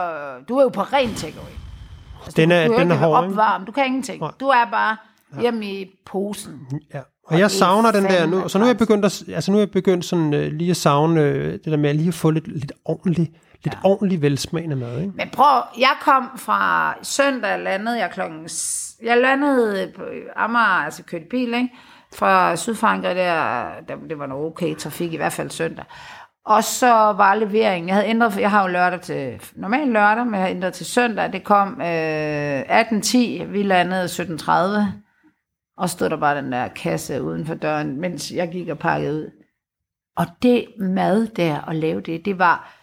[SPEAKER 2] Du er jo på ren takeaway. Altså,
[SPEAKER 1] Den
[SPEAKER 2] du,
[SPEAKER 1] er-
[SPEAKER 2] du
[SPEAKER 1] den
[SPEAKER 2] ikke
[SPEAKER 1] er hård, ikke?
[SPEAKER 2] opvarme. Du kan ingenting.
[SPEAKER 1] Nej.
[SPEAKER 2] Du er bare hjemme i posen.
[SPEAKER 1] Ja. Og,
[SPEAKER 2] Og
[SPEAKER 1] jeg
[SPEAKER 2] er
[SPEAKER 1] savner den der nu, så nu er jeg begyndt, at, altså nu er jeg begyndt sådan, øh, lige at savne øh, det der med at lige at få lidt, lidt ordentligt, lidt ja. ordentligt velsmagende mad, ikke?
[SPEAKER 2] Men prøv, jeg kom fra søndag, landede jeg klokken... Jeg landede på Amager, altså kørte bil, ikke? Fra Sydfrankrig der, der, det var noget okay trafik, i hvert fald søndag. Og så var leveringen, jeg havde ændret, jeg har jo lørdag til, normal lørdag, men jeg havde ændret til søndag, det kom øh, 18.10, vi landede 17.30, og stod der bare den der kasse uden for døren, mens jeg gik og pakkede ud. Og det mad der, at lave det, det var,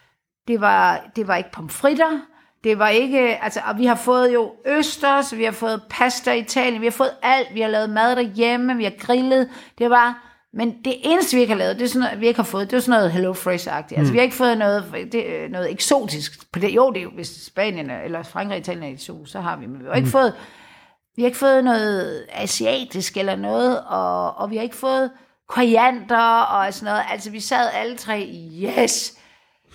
[SPEAKER 2] det var, det var ikke pomfritter, det var ikke, altså, og vi har fået jo østers, vi har fået pasta i Italien, vi har fået alt, vi har lavet mad derhjemme, vi har grillet, det var, men det eneste, vi ikke har lavet, det er sådan noget, vi ikke har fået, det er sådan noget Hello Fresh-agtigt. Altså, vi har ikke fået noget, det, noget eksotisk. På det, jo, det er jo, hvis Spanien er- eller Frankrig og Italien er eksotisk, så har vi, men vi har ikke fået, vi har ikke fået noget asiatisk eller noget, og, og vi har ikke fået koriander og sådan noget. Altså, vi sad alle tre, yes!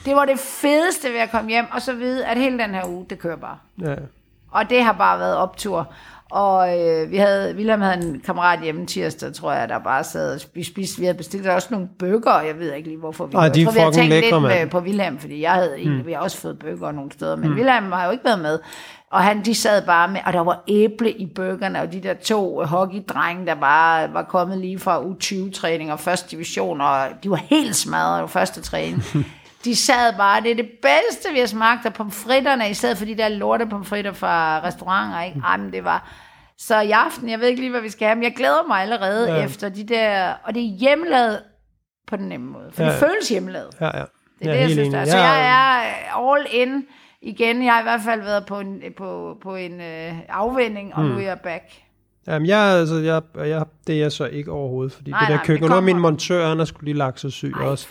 [SPEAKER 2] Det var det fedeste ved at komme hjem, og så vide, at hele den her uge, det kører bare.
[SPEAKER 1] Ja.
[SPEAKER 2] Og det har bare været optur. Og øh, vi havde, William havde en kammerat hjemme tirsdag, tror jeg, der bare sad og vi spiste. Vi havde bestilt også nogle bøger, jeg ved ikke lige, hvorfor vi
[SPEAKER 1] Ej,
[SPEAKER 2] jeg
[SPEAKER 1] de
[SPEAKER 2] tror, vi havde tænkt
[SPEAKER 1] lækre,
[SPEAKER 2] lidt med,
[SPEAKER 1] mand.
[SPEAKER 2] på William, fordi jeg havde egentlig, mm. vi har også fået bøger nogle steder, men mm. William har jo ikke været med. Og han, de sad bare med, og der var æble i bøgerne, og de der to hockeydrenge, der bare var kommet lige fra U20-træning og første division, og de var helt smadret af første træning. (laughs) De sad bare, det er det bedste, vi har smagt af pomfritterne, i stedet for de der lorte pomfritter fra restauranter, ikke? Ej, men det var... Så i aften, jeg ved ikke lige, hvad vi skal have, men jeg glæder mig allerede
[SPEAKER 1] Ja.
[SPEAKER 2] ja. efter de der... Og det er hjemmelavet på den nemme måde, for ja.
[SPEAKER 1] Ja,
[SPEAKER 2] det
[SPEAKER 1] ja.
[SPEAKER 2] føles hjemmelavet.
[SPEAKER 1] Ja, ja.
[SPEAKER 2] Det er
[SPEAKER 1] jeg
[SPEAKER 2] det, jeg synes, der. er. Så jeg er all in igen. Jeg har i hvert fald været på en, på, på en øh, afvending, og mm. nu er jeg back.
[SPEAKER 1] Jamen, jeg, altså, jeg, jeg, det er jeg så ikke overhovedet, fordi
[SPEAKER 2] Nej,
[SPEAKER 1] det der
[SPEAKER 2] nej,
[SPEAKER 1] køkken, og nu min montør, han skulle lige lagt sig syg
[SPEAKER 2] Ej,
[SPEAKER 1] også.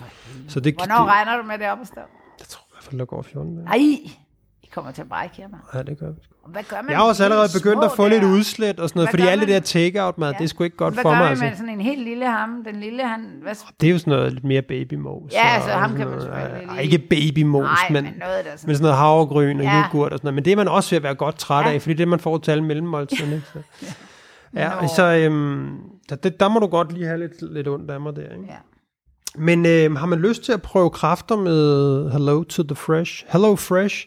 [SPEAKER 1] Så det,
[SPEAKER 2] Hvornår
[SPEAKER 1] det,
[SPEAKER 2] regner du med det op at stå?
[SPEAKER 1] jeg tror i hvert fald, der går 14 dage.
[SPEAKER 2] Ej, I kommer til at brække her, mand.
[SPEAKER 1] Ja, det gør vi.
[SPEAKER 2] Og Hvad gør man
[SPEAKER 1] Jeg har også allerede begyndt at få lidt
[SPEAKER 2] der?
[SPEAKER 1] udslæt og sådan noget,
[SPEAKER 2] Hvad
[SPEAKER 1] fordi
[SPEAKER 2] gør
[SPEAKER 1] alt det
[SPEAKER 2] man?
[SPEAKER 1] der take-out mad,
[SPEAKER 2] Ja.
[SPEAKER 1] det er sgu ikke godt
[SPEAKER 2] Hvad
[SPEAKER 1] for
[SPEAKER 2] gør
[SPEAKER 1] mig.
[SPEAKER 2] vi
[SPEAKER 1] Altså.
[SPEAKER 2] med sådan en helt lille ham? Den lille, han... Hvad,
[SPEAKER 1] Det er jo sådan noget lidt mere babymos.
[SPEAKER 2] Ja, altså, ham kan man selvfølgelig
[SPEAKER 1] Ej,
[SPEAKER 2] lige-
[SPEAKER 1] ikke babymos,
[SPEAKER 2] nej,
[SPEAKER 1] men,
[SPEAKER 2] men noget, der er sådan...
[SPEAKER 1] men sådan noget havregryn og
[SPEAKER 2] Ja.
[SPEAKER 1] yoghurt og sådan noget. Men det er man også ved at være godt træt
[SPEAKER 2] Ja.
[SPEAKER 1] af, fordi det er man får til alle mellemmåltiderne. ikke? Så. (laughs) Ja,
[SPEAKER 2] Nå.
[SPEAKER 1] altså, øhm, der, det, der må du godt lige have lidt, lidt ondt af mig der, ikke?
[SPEAKER 2] Ja.
[SPEAKER 1] Men øhm, har man lyst til at prøve kræfter med Hello to the Fresh, Hello Fresh,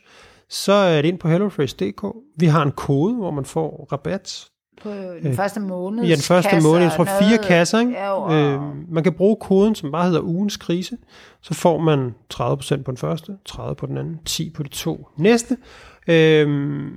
[SPEAKER 1] så er det ind på hellofresh.dk. Vi har en kode, hvor man får rabat.
[SPEAKER 2] På den første måned.
[SPEAKER 1] Øh, Ja, den første måned, jeg tror fire kasser, ikke?
[SPEAKER 2] Ja, og,
[SPEAKER 1] Øhm, man kan bruge koden, som bare hedder ugens krise. Så får man 30% på den første, 30 på den anden, 10 på de to næste. Øhm,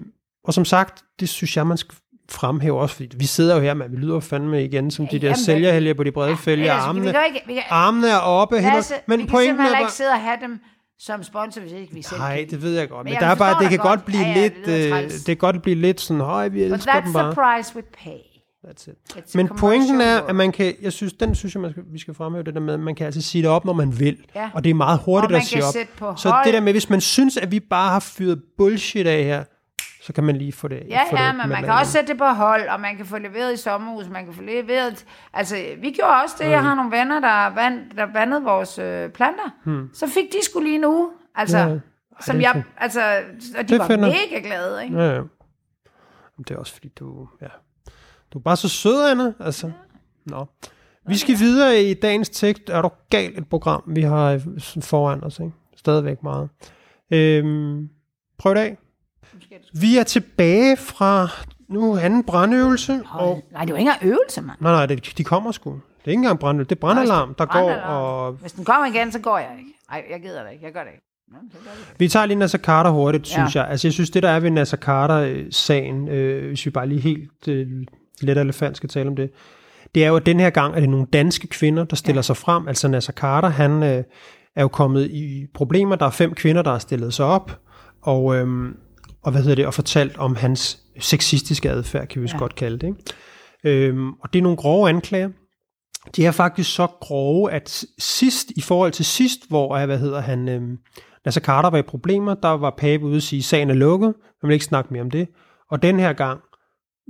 [SPEAKER 1] og som sagt, det synes jeg, man skal fremhæve også, fordi vi sidder jo her, men vi lyder fandme igen som de der
[SPEAKER 2] jamen,
[SPEAKER 1] sælgerhelger på de brede fælge.
[SPEAKER 2] altså,
[SPEAKER 1] Armene,
[SPEAKER 2] ikke, vi kan,
[SPEAKER 1] armene er oppe. Hænder,
[SPEAKER 2] Lasse,
[SPEAKER 1] men
[SPEAKER 2] vi
[SPEAKER 1] pointen
[SPEAKER 2] simpelthen
[SPEAKER 1] er
[SPEAKER 2] ikke
[SPEAKER 1] bare...
[SPEAKER 2] sidde og have dem som sponsor, hvis ikke vi selv
[SPEAKER 1] Nej,
[SPEAKER 2] kan.
[SPEAKER 1] det ved jeg godt. Men,
[SPEAKER 2] jeg
[SPEAKER 1] der er bare, det kan godt
[SPEAKER 2] godt.
[SPEAKER 1] blive
[SPEAKER 2] Ja, ja,
[SPEAKER 1] lidt,
[SPEAKER 2] det
[SPEAKER 1] øh, det kan godt blive lidt sådan, høj, vi
[SPEAKER 2] But
[SPEAKER 1] elsker
[SPEAKER 2] that's
[SPEAKER 1] dem
[SPEAKER 2] the
[SPEAKER 1] bare.
[SPEAKER 2] price we pay.
[SPEAKER 1] That's it.
[SPEAKER 2] It's
[SPEAKER 1] Men pointen er, at man kan, jeg synes, den synes jeg, man skal, vi skal fremhæve det der med, at man kan altså sige det op, når man vil.
[SPEAKER 2] Ja.
[SPEAKER 1] Og det er meget hurtigt at sige op. Så det der med, hvis man synes, at vi bare har fyret bullshit af her, så kan man lige få det
[SPEAKER 2] Ja,
[SPEAKER 1] få
[SPEAKER 2] ja,
[SPEAKER 1] det
[SPEAKER 2] men man kan også sætte det på hold, og man kan få leveret i sommerhus, man kan få leveret... Altså, vi gjorde også det. Jeg
[SPEAKER 1] Mm.
[SPEAKER 2] har nogle venner, der, vand, der vandede vores øh, planter. Hmm. Så fik de skulle lige en uge. Altså,
[SPEAKER 1] Ja.
[SPEAKER 2] ja.
[SPEAKER 1] Ej,
[SPEAKER 2] som jeg, altså, og de
[SPEAKER 1] Det
[SPEAKER 2] var
[SPEAKER 1] nok.
[SPEAKER 2] mega glade, ikke?
[SPEAKER 1] Ja, ja. Det er også fordi, du, ja. du er bare så sød, Anna. Altså. Nå. Vi skal videre i dagens tekst. Er du galt et program, vi har øh, foran os. Ikke? Stadigvæk meget. Øhm, prøv det af. (laughs) Vi er tilbage fra nu anden brandøvelse. Og,
[SPEAKER 2] Nej, det var ikke engang øvelse, mand.
[SPEAKER 1] nej, nej, det, de kommer sgu. Det er ikke engang brandøvelse. Det er brandalarm, der går. Og
[SPEAKER 2] Hvis den kommer igen, så går jeg ikke. Nej, jeg gider det ikke. Jeg gør det ikke. Nå, så gør jeg det.
[SPEAKER 1] Vi tager lige Nasser Carter hurtigt,
[SPEAKER 2] Ja.
[SPEAKER 1] synes jeg. Altså, jeg synes, det der er ved Nasser Carter-sagen, øh, hvis vi bare lige helt øh, let elefant skal tale om det, det er jo, at den her gang er det nogle danske kvinder, der stiller ja. sig frem. Altså Nasser Carter, han øh, er jo kommet i problemer. Der er fem kvinder, der har stillet sig op, og, øh, og hvad hedder det, og fortalt om hans sexistiske adfærd, kan vi ja. Godt kalde det. Ikke? Øhm, og det er nogle grove anklager. De er faktisk så grove, at sidst, i forhold til sidst, hvor, øh, hvad hedder han, øhm, Nasser Carter var i problemer, der var Pape ude at sige, sagen er lukket, man vil ikke snakke mere om det. Og den her gang,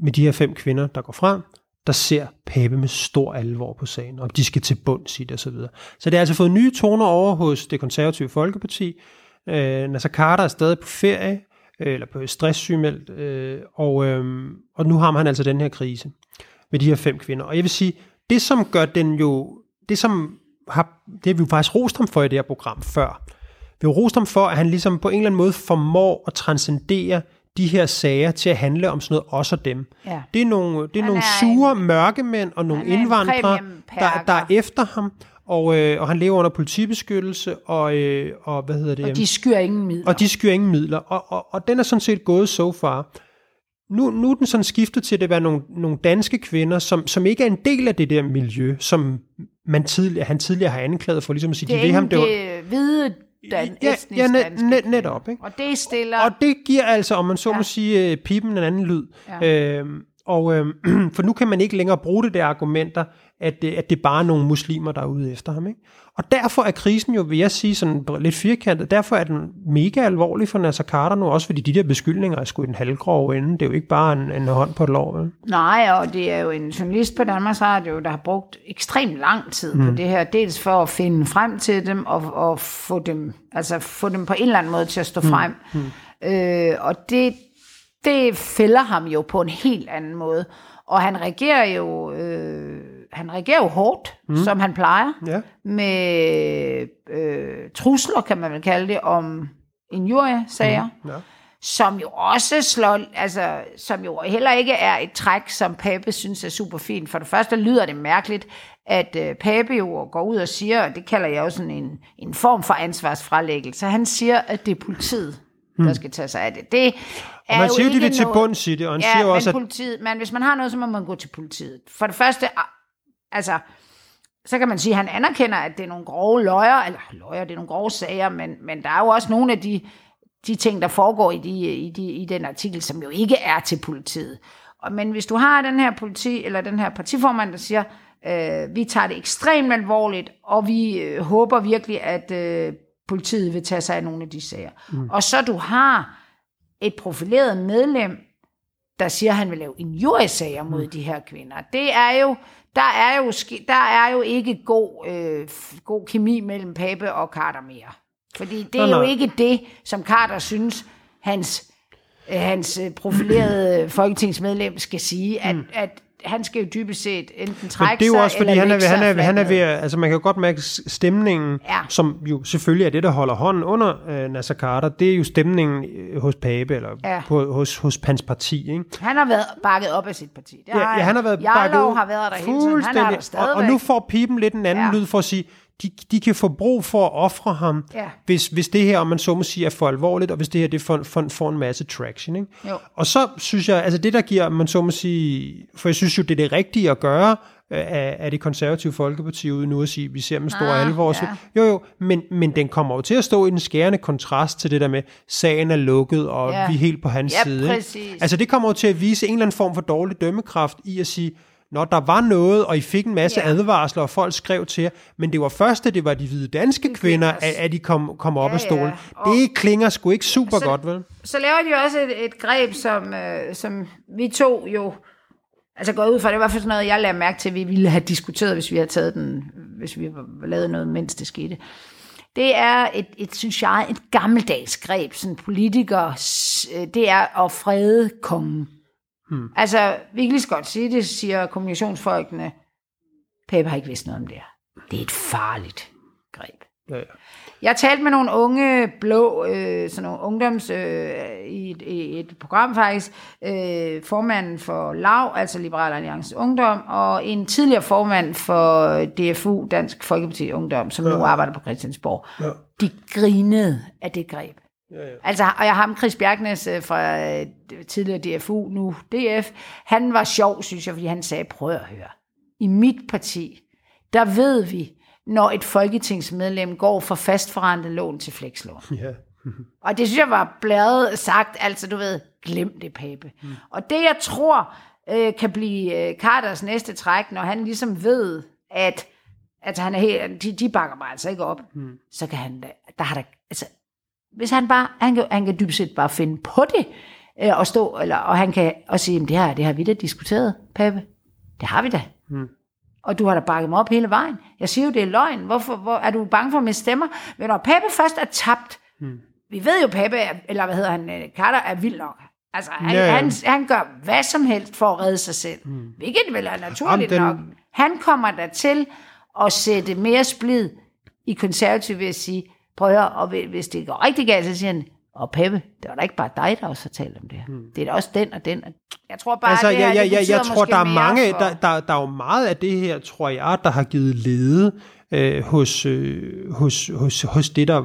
[SPEAKER 1] med de her fem kvinder, der går frem, der ser Pape med stor alvor på sagen, og de skal til bunds i det osv. Så, så det har altså fået nye toner over hos det konservative Folkeparti. Øh, Nasser Carter er stadig på ferie, øh, eller på stresssygemeldt, øh, og, øh, og nu har han altså den her krise med de her fem kvinder. Og jeg vil sige, det som gør den jo, det som har, det har vi jo faktisk rost ham for i det her program før. Vi har rost ham for, at han ligesom på en eller anden måde formår at transcendere de her sager til at handle om sådan noget os og dem.
[SPEAKER 2] Ja.
[SPEAKER 1] Det er nogle, det er
[SPEAKER 2] Han
[SPEAKER 1] nogle
[SPEAKER 2] er
[SPEAKER 1] sure en, mørkemænd og nogle
[SPEAKER 2] er
[SPEAKER 1] indvandrere, der, der er efter ham, og, øh, og han lever under politibeskyttelse, og, øh, og hvad hedder det?
[SPEAKER 2] Og de skyr ingen midler.
[SPEAKER 1] Og de skyr ingen midler. Og, og, og den er sådan set gået so far. Nu, nu er den sådan skiftet til at være nogle, nogle danske kvinder, som, som ikke er en del af det der miljø, som man tidligere, han tidligere har anklaget for, ligesom at sige,
[SPEAKER 2] det
[SPEAKER 1] de
[SPEAKER 2] er
[SPEAKER 1] ved ham, det var,
[SPEAKER 2] det hvide dan,
[SPEAKER 1] Ja, ja, net- net- netop, ikke?
[SPEAKER 2] Og det stiller...
[SPEAKER 1] og det giver altså, om man så ja.
[SPEAKER 2] Ja.
[SPEAKER 1] må sige, øh, pipen en anden lyd.
[SPEAKER 2] Ja.
[SPEAKER 1] Øhm, og, øhm, (clears throat) for nu kan man ikke længere bruge det der argumenter, at det, at det bare er nogle muslimer, der er ude efter ham. Ikke? Og derfor er krisen jo, vil jeg sige, sådan lidt firkantet, derfor er den mega alvorlig for Nasser Carter nu, også fordi de der beskyldninger er sgu i den halvgrove ende. Det er jo ikke bare en, en hånd på et lov. Vel?
[SPEAKER 2] Nej, og det er jo en journalist på Danmarks Radio, der har brugt ekstremt lang tid mm. på det her. Dels for at finde frem til dem og, og få, dem, altså få dem på en eller anden måde til at stå frem. Mm. Øh, og det, det fælder ham jo på en helt anden måde. Og han reagerer jo, øh, han reagerer jo hårdt, mm. som han plejer,
[SPEAKER 1] Ja.
[SPEAKER 2] med øh, trusler, kan man vel kalde det, om injuriesager. Mm.
[SPEAKER 1] Ja.
[SPEAKER 2] som jo også slår, altså, som jo heller ikke er et træk, som Pape synes er super fint. For det første lyder det mærkeligt, at øh, Pape jo går ud og siger, og det kalder jeg jo sådan en, en form for ansvarsfralæggelse, han siger, at det er politiet, der skal tage sig af det. Det
[SPEAKER 1] Hmm. Og
[SPEAKER 2] er
[SPEAKER 1] man
[SPEAKER 2] jo
[SPEAKER 1] siger jo, de vil til bunds i det, og han
[SPEAKER 2] ja,
[SPEAKER 1] siger jo også, at
[SPEAKER 2] politiet, men hvis man har noget, så må man gå til politiet. For det første, altså, så kan man sige, at han anerkender, at det er nogle grove løjer, eller løjer, det er nogle grove sager, men, men der er jo også nogle af de, de ting, der foregår i, de, i, de, i den artikel, som jo ikke er til politiet. Og, men hvis du har den her politi, eller den her partiformand, der siger, øh, vi tager det ekstremt alvorligt, og vi øh, håber virkelig, at øh, politiet vil tage sig af nogle af de sager. Mm. Og så du har et profileret medlem, der siger, at han vil lave injuriesager mod de her kvinder. Det er jo, der er jo, der er jo ikke god, øh, god kemi mellem Pape og Carter mere. Fordi det er
[SPEAKER 1] Nå,
[SPEAKER 2] jo
[SPEAKER 1] nå.
[SPEAKER 2] ikke det, som Carter synes, hans, øh, hans øh, profilerede folketingsmedlem skal sige, at, mm. at han skal jo dybest set enten
[SPEAKER 1] Men
[SPEAKER 2] trække
[SPEAKER 1] det er jo
[SPEAKER 2] sig,
[SPEAKER 1] også, fordi han er, han, er, han er ved altså man kan jo godt mærke stemningen,
[SPEAKER 2] Ja.
[SPEAKER 1] som jo selvfølgelig er det, der holder hånden under øh, Nasser Carter, det er jo stemningen øh, hos Pape, eller
[SPEAKER 2] Ja.
[SPEAKER 1] på, hos, hos hans parti, ikke?
[SPEAKER 2] Han har været bakket op af sit parti. Det
[SPEAKER 1] Ja, ja, han har været
[SPEAKER 2] Jarlov
[SPEAKER 1] ud
[SPEAKER 2] har været der hele tiden. Han er der
[SPEAKER 1] og, og nu får pipen lidt en anden
[SPEAKER 2] ja.
[SPEAKER 1] lyd for at sige, de, de kan få brug for at ofre ham,
[SPEAKER 2] Ja.
[SPEAKER 1] hvis, hvis det her, om man så må sige, er for alvorligt, og hvis det her det får, får, får en masse traction. Ikke?
[SPEAKER 2] Jo.
[SPEAKER 1] Og så synes jeg, altså det der giver, man så må sige, for jeg synes jo, det er det rigtige at gøre, øh, af, af det konservative folkeparti ude nu at sige, vi ser med stor
[SPEAKER 2] Ah,
[SPEAKER 1] alvor.
[SPEAKER 2] Ja.
[SPEAKER 1] Jo jo, men, men den kommer jo til at stå i en skærende kontrast til det der med, sagen er lukket, og
[SPEAKER 2] Ja.
[SPEAKER 1] vi er helt på hans
[SPEAKER 2] Ja,
[SPEAKER 1] side. ikke?
[SPEAKER 2] præcis.
[SPEAKER 1] Altså det kommer jo til at vise en eller anden form for dårlig dømmekraft i at sige, når der var noget, og I fik en masse
[SPEAKER 2] Ja.
[SPEAKER 1] advarsler, og folk skrev til jer, men det var først, at det var de hvide danske kvinder,
[SPEAKER 2] kvinders.
[SPEAKER 1] at, at de kom, kom op
[SPEAKER 2] Ja,
[SPEAKER 1] af stolen.
[SPEAKER 2] ja. Og-
[SPEAKER 1] Det klinger sgu ikke super
[SPEAKER 2] Så-
[SPEAKER 1] godt, vel?
[SPEAKER 2] så laver de også et, et greb, som, øh, som vi to jo, altså går ud fra, det var fald sådan noget, jeg lagde mærke til, at vi ville have diskuteret, hvis vi havde taget den, hvis vi lavet noget, mens det skete. Det er et, et, synes jeg, et gammeldags greb, sådan politiker, øh, det er at frede kongen. Hmm. Altså, vi kan lige så godt sige det, siger kommunikationsfolkene. Pape har ikke vidst noget om det her. Det er et farligt greb.
[SPEAKER 1] Ja, ja.
[SPEAKER 2] Jeg talte med nogle unge blå, øh, sådan nogle ungdoms, øh, i, et, i et program faktisk, øh, formanden for LAV, altså Liberal Alliance Ungdom, og en tidligere formand for DFU, Dansk Folkeparti Ungdom, som nu arbejder på Christiansborg.
[SPEAKER 1] Ja.
[SPEAKER 2] De grinede af det greb.
[SPEAKER 1] Ja, ja.
[SPEAKER 2] Altså, og jeg har ham, Chris Bjergnes øh, fra øh, tidligere DFU, nu DF, han var sjov, synes jeg, fordi han sagde, prøv at høre. I mit parti, der ved vi, når et folketingsmedlem går fra fastforrentet lån til flekslån. (laughs)
[SPEAKER 1] ja.
[SPEAKER 2] Og det synes jeg var bladet sagt, altså du ved, glem det, Pape. Mm. Og det jeg tror øh, kan blive øh, Carters næste træk, når han ligesom ved, at, at han er helt, de, de bakker mig altså ikke op, mm. så kan han, da- der har der, altså, hvis han bare, han kan, han kan dybest set bare finde på det, øh, og stå, eller, og han kan også sige, "Jamen, det her, det har vi da diskuteret, Pape. Det har vi da.
[SPEAKER 1] Mm.
[SPEAKER 2] Og du har da bakket mig op hele vejen. Jeg siger jo, det er løgn. Hvorfor hvor, er du bange for miste stemmer? Men når Pape først er tabt,
[SPEAKER 1] Hmm.
[SPEAKER 2] vi ved jo, Pape, er, eller hvad hedder han, øh, Carter er vild nok. Altså, han,
[SPEAKER 1] Ja, ja.
[SPEAKER 2] han, han gør hvad som helst for at redde sig selv. Mm. Hvilket vel er naturligt
[SPEAKER 1] Jamen,
[SPEAKER 2] den- nok. Han kommer der til at sætte mere splid i konservativ ved at sige, prøv at høre, og hvi- hvis det går rigtig galt, så siger han, og Peppe, det var da ikke bare dig, der også har talt om det her. Det er da også den og den. og- Jeg tror bare,
[SPEAKER 1] altså,
[SPEAKER 2] det her,
[SPEAKER 1] jeg, jeg,
[SPEAKER 2] det
[SPEAKER 1] jeg, tror, der er mange,
[SPEAKER 2] for...
[SPEAKER 1] der, der, der er jo meget af det her, tror jeg, der har givet lede øh, hos, øh, hos, hos, hos det, der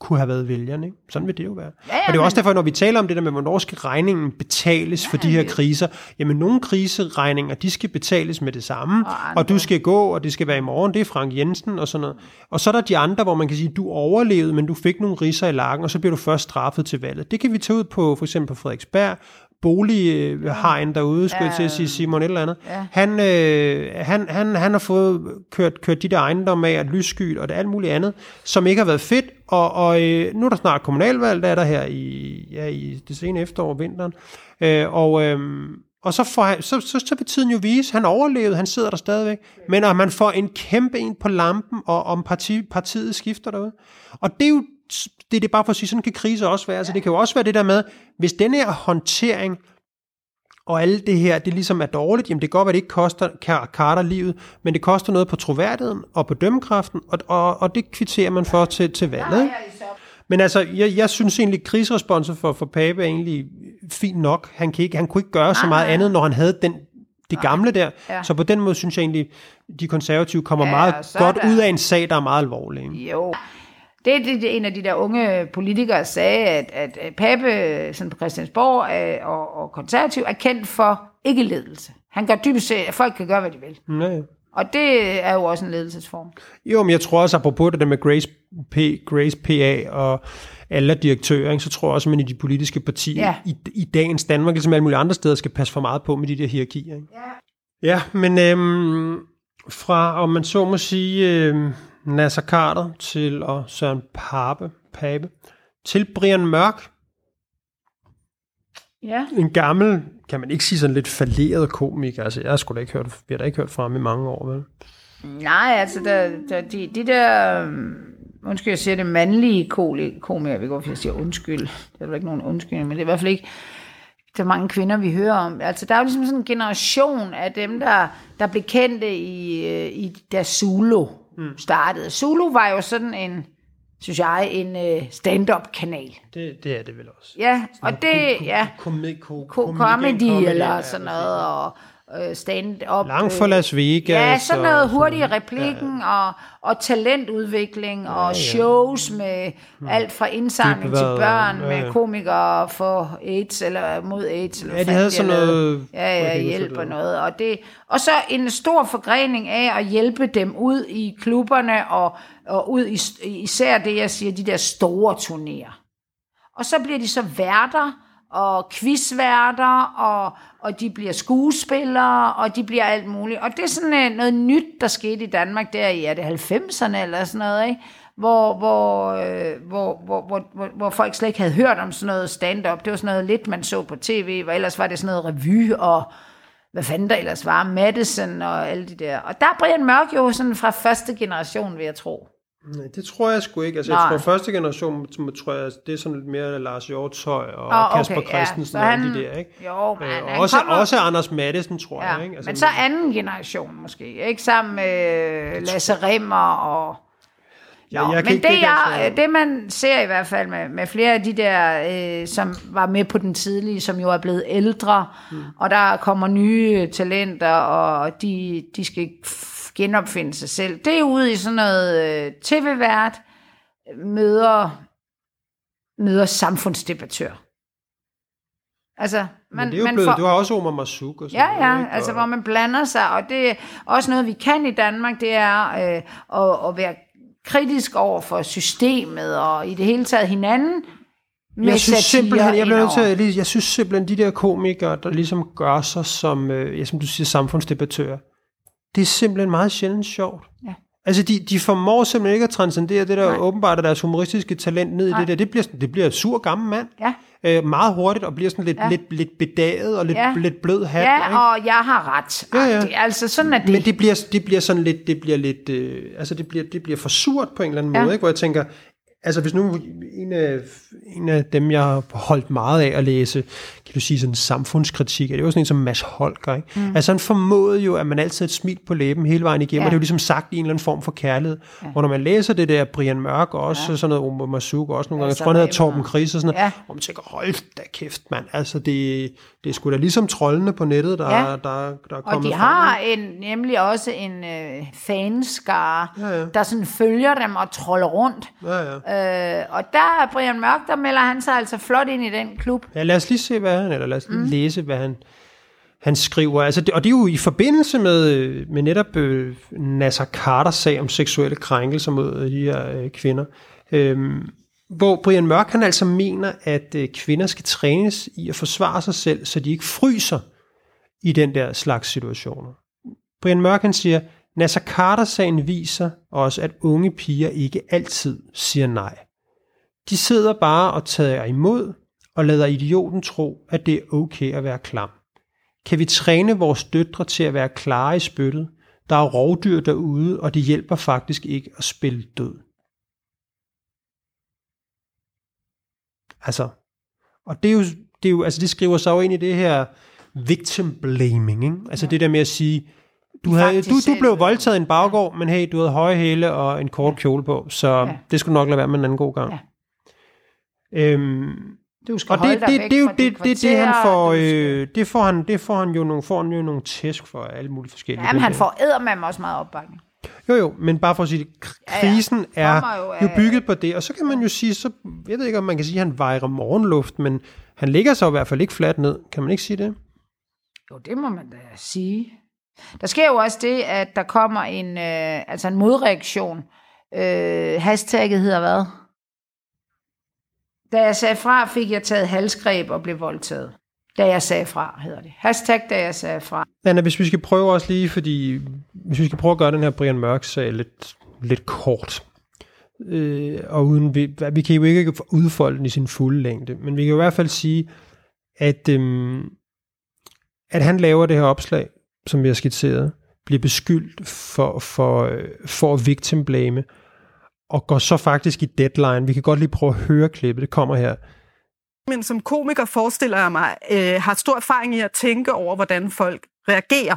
[SPEAKER 1] kunne have været vælgerne. Ikke? Sådan vil det jo være.
[SPEAKER 2] Ja, ja,
[SPEAKER 1] og det er også derfor, når vi taler om det der med, hvornår skal regningen betales for de her kriser, jamen nogle kriseregninger, de skal betales med det samme,
[SPEAKER 2] Og
[SPEAKER 1] og,
[SPEAKER 2] andre.
[SPEAKER 1] og du skal gå, og det skal være i morgen, det er Frank Jensen og sådan noget. Og så er der de andre, hvor man kan sige, du overlevede, men du fik nogle riser i lakken, og så bliver du først straffet til valget. Det kan vi tage ud på for eksempel på Frederiksberg, bolighegn derude, skulle jeg til at sige, Simon et eller andet.
[SPEAKER 2] Ja.
[SPEAKER 1] Han, øh, han, han, han har fået kørt, kørt de der ejendomme af, og lysskyt og det alt muligt andet, som ikke har været fedt, og, og øh, nu er der snart kommunalvalg, der er der her i, ja, i det sene efterår, vinteren, øh, og, øh, og så, får han, så, så, så vil tiden jo vise, han overlevede, han sidder der stadigvæk, men at man får en kæmpe en på lampen, og om parti, partiet skifter derude. Og det er jo det er det bare for at sige, sådan kan kriser også være. Altså, det kan jo også være det der med, hvis den her håndtering og alt det her, det ligesom er dårligt, jamen det kan godt være, at det ikke koster Carter livet, men det koster noget på troværdigheden og på dømmekraften, og, og, og det kvitterer man for til, til valget. Men altså, jeg, jeg synes egentlig, at krigsresponsen for, for Pape er egentlig fint nok. Han, kan ikke, han kunne ikke gøre så meget andet, når han havde den, det gamle der.
[SPEAKER 2] Ja.
[SPEAKER 1] Så på den måde synes jeg egentlig, de konservative kommer
[SPEAKER 2] Ja,
[SPEAKER 1] meget
[SPEAKER 2] så
[SPEAKER 1] godt
[SPEAKER 2] er
[SPEAKER 1] ud af en sag, der er meget alvorlig.
[SPEAKER 2] Jo. Det er det, det, en af de der unge politikere sagde, at, at, Pape sådan på Christiansborg øh, og, og konservativ er kendt for ikke-ledelse. Han gør dybest set, at folk kan gøre, hvad de vil.
[SPEAKER 1] Ja.
[SPEAKER 2] Og det er jo også en ledelsesform.
[SPEAKER 1] Jo, men jeg tror også, apropos det der med Grace, P, Grace PA og alle direktører, ikke, så tror jeg også, at man i de politiske partier
[SPEAKER 2] Ja.
[SPEAKER 1] i, i dagens Danmark, ligesom alle mulige andre steder, skal passe for meget på med de der hierarkier. Ikke? Ja. ja, men øhm, fra, om man så må sige, øhm, Nasser Carter til og Søren Pape, Pape til Brian Mørk,
[SPEAKER 2] Ja.
[SPEAKER 1] en gammel, kan man ikke sige sådan lidt falderet komiker. Altså, jeg har sgu da ikke hørt, vi har da ikke hørt fra ham i mange år, vel?
[SPEAKER 2] Nej, altså, der, der, de, de der, um, undskyld, jeg siger det, mandlige komikere, ved godt, hvorfor jeg siger undskyld, det er der ikke nogen undskyld, men det er i hvert fald ikke, der mange kvinder, vi hører om. Altså, der er jo ligesom sådan en generation af dem, der, der blev kendte i, øh, i da Zulu startede. Zulu var jo sådan en, synes jeg, en øh, stand-up-kanal.
[SPEAKER 1] Det, det er det vel også.
[SPEAKER 2] Ja, og det, ja,
[SPEAKER 1] Komi, ko,
[SPEAKER 2] ko- comedy eller sådan noget, og øh, stand-up.
[SPEAKER 1] Langt fra Las Vegas.
[SPEAKER 2] Ja, sådan
[SPEAKER 1] og
[SPEAKER 2] noget
[SPEAKER 1] sådan-
[SPEAKER 2] hurtig replikken ja. og, og talentudvikling og shows med alt fra indsamling til
[SPEAKER 1] og-
[SPEAKER 2] børn
[SPEAKER 1] ja, ja.
[SPEAKER 2] med komikere for AIDS eller mod AIDS. Eller
[SPEAKER 1] Ja, de havde sådan noget-.
[SPEAKER 2] Ja, ja, hjælp og noget. Og, det, og så en stor forgrening af at hjælpe dem ud i klubberne og, og ud i især det, jeg siger, de der store turnéer. Og så bliver de så værter og quizværter, og, og de bliver skuespillere, og de bliver alt muligt. Og det er sådan øh, noget nyt, der skete i Danmark der i, er det 90'erne eller sådan noget, ikke? Hvor, hvor, øh, hvor, hvor, hvor, hvor, hvor folk slet ikke havde hørt om sådan noget stand-up. Det var sådan noget lidt, man så på tv, hvor ellers var det sådan noget revy, og hvad fanden der ellers var, Madison og alle de der. Og der er Brian Mørk jo sådan fra første generation, vil jeg tro.
[SPEAKER 1] Nej, det tror jeg sgu ikke. Altså,
[SPEAKER 2] Nej.
[SPEAKER 1] jeg tror, første generation, tror jeg, det er sådan lidt mere Lars Hjortøj og oh, Kasper
[SPEAKER 2] okay, ja.
[SPEAKER 1] Christensen
[SPEAKER 2] Så
[SPEAKER 1] og
[SPEAKER 2] han-
[SPEAKER 1] de der, ikke?
[SPEAKER 2] Jo, men
[SPEAKER 1] Øh, også,
[SPEAKER 2] kommer-
[SPEAKER 1] også Anders Madsen, tror
[SPEAKER 2] Ja,
[SPEAKER 1] jeg, ikke? Altså,
[SPEAKER 2] men så anden generation måske, ikke? Sammen med Lasse Remmer og...
[SPEAKER 1] Ja,
[SPEAKER 2] Nå,
[SPEAKER 1] jeg
[SPEAKER 2] men det,
[SPEAKER 1] det
[SPEAKER 2] jeg, det, man ser i hvert fald med, med flere af de der, øh, som var med på den tidlige, som jo er blevet ældre, mm. og der kommer nye talenter, og de, de skal genopfinde sig selv. Det er ude i sådan noget øh, tv-vært, møder, møder samfundsdebattør. Altså, man,
[SPEAKER 1] men det er jo
[SPEAKER 2] man
[SPEAKER 1] blevet,
[SPEAKER 2] får,
[SPEAKER 1] du har også Omar Masuk og sådan
[SPEAKER 2] Ja,
[SPEAKER 1] noget,
[SPEAKER 2] ja,
[SPEAKER 1] ikke?
[SPEAKER 2] altså
[SPEAKER 1] og,
[SPEAKER 2] hvor man blander sig, og det er også noget, vi kan i Danmark, det er øh, at, at være kritisk over for systemet, og i det hele taget hinanden, med
[SPEAKER 1] jeg synes simpelthen, jeg, bliver til, at- jeg synes simpelthen, de der komikere, der ligesom gør sig som, øh, ja, som du siger, samfundsdebattører, det er simpelthen meget sjældent sjovt.
[SPEAKER 2] Ja.
[SPEAKER 1] Altså, de, de formår simpelthen ikke at transcendere det der
[SPEAKER 2] Nej.
[SPEAKER 1] åbenbart af deres humoristiske talent ned i
[SPEAKER 2] Nej.
[SPEAKER 1] det der. Det bliver, det bliver sur gammel mand.
[SPEAKER 2] Ja.
[SPEAKER 1] Øh, meget hurtigt, og bliver sådan lidt,
[SPEAKER 2] Ja.
[SPEAKER 1] lidt, lidt bedaget og lidt,
[SPEAKER 2] ja.
[SPEAKER 1] lidt blød hat.
[SPEAKER 2] Ja,
[SPEAKER 1] ikke?
[SPEAKER 2] og jeg har ret.
[SPEAKER 1] Ja, ja.
[SPEAKER 2] Det, altså, sådan er det.
[SPEAKER 1] Men det bliver, det bliver sådan lidt, det bliver lidt, øh, altså det bliver, det bliver for surt på en eller anden
[SPEAKER 2] Ja.
[SPEAKER 1] måde, ikke? hvor jeg tænker, altså hvis nu en af, en af dem, jeg har holdt meget af at læse, kan du sige sådan samfundskritik, er det jo sådan en som Mads Holger, ikke? Mm. Altså han formåede jo, at man altid et smil på læben hele vejen igennem,
[SPEAKER 2] Ja.
[SPEAKER 1] ja. og det er jo ligesom sagt i en eller anden form for kærlighed. Ja. Hvor når man læser det der Brian Mørk, og også ja. sådan noget Omar Masuk, og også nogle gange, jeg
[SPEAKER 2] så
[SPEAKER 1] tror han hedder. Torben Chris og sådan noget,
[SPEAKER 2] Ja.
[SPEAKER 1] ja. hvor man tænker, hold da kæft mand, altså det, det er sgu da ligesom troldene på nettet, der,
[SPEAKER 2] Ja.
[SPEAKER 1] der, der, der er
[SPEAKER 2] Og
[SPEAKER 1] kommet
[SPEAKER 2] de
[SPEAKER 1] frem,
[SPEAKER 2] har en, nemlig også en øh, fanskare,
[SPEAKER 1] Ja, ja.
[SPEAKER 2] der sådan følger dem og troller rundt.
[SPEAKER 1] Ja, ja.
[SPEAKER 2] Øh, og der er Brian Mørk, der melder han sig altså flot ind i den klub.
[SPEAKER 1] Ja, lad os lige se, hvad han, eller lad os mm. læse, hvad han, han skriver. Altså, det, og det er jo i forbindelse med, med netop øh, Nasser Carters sag om seksuelle krænkelser mod øh, de her øh, kvinder. Øhm, hvor Brian Mørk han altså mener, at øh, kvinder skal trænes i at forsvare sig selv, så de ikke fryser i den der slags situationer. Brian Mørk han siger, Nasser Carter-sagen viser os, at unge piger ikke altid siger nej. De sidder bare og tager imod og lader idioten tro, at det er okay at være klam. Kan vi træne vores døtre til at være klare i spyttet? Der er rovdyr derude, og det hjælper faktisk ikke at spille død. Altså, og det er jo, det, er jo, altså det skriver sig jo ind i det her victim blaming, ikke? Altså ja. det der med at sige, du, havde, du, du blev voldtaget i en baggård, men hey, du havde høje hæle og en kort kjole på, så
[SPEAKER 2] Ja.
[SPEAKER 1] ja. det skulle nok lade være med en anden god gang.
[SPEAKER 2] Ja.
[SPEAKER 1] Øhm,
[SPEAKER 2] Du skal
[SPEAKER 1] og det, det, det,
[SPEAKER 2] fra
[SPEAKER 1] det, det, det, han får, øh, det får han, det får han jo nogle, får han jo nogle tæsk for alle mulige forskellige.
[SPEAKER 2] Jamen, han får eddermame også meget opbakning.
[SPEAKER 1] Jo, jo, men bare for at sige det, kr-
[SPEAKER 2] Ja, ja.
[SPEAKER 1] krisen er
[SPEAKER 2] jo, af-
[SPEAKER 1] jo bygget på det, og så kan man jo sige, så, jeg ved ikke, om man kan sige, at han vejrer morgenluft, men han ligger så i hvert fald ikke fladt ned. Kan man ikke sige det?
[SPEAKER 2] Jo, det må man da sige. Der sker jo også det, at der kommer en, øh, altså en modreaktion. Øh, hashtagget hedder hvad? Da jeg sagde fra, fik jeg taget halsgreb og blev voldtaget. Da jeg sagde fra, hedder det. Hashtag, da jeg sagde fra.
[SPEAKER 1] Anna, hvis vi skal prøve også lige, fordi hvis vi skal prøve at gøre den her Brian Mørk sag lidt, lidt kort, øh, og uden vi, vi kan jo ikke udfolde den i sin fulde længde, men vi kan jo i hvert fald sige, at, øh, at han laver det her opslag, som vi har skitseret, bliver beskyldt for, for, øh, for at victim blame, og går så faktisk i deadline. Vi kan godt lige prøve at høre klippet. Det kommer her.
[SPEAKER 4] men som komiker forestiller jeg mig, øh, har stor erfaring i at tænke over, hvordan folk reagerer.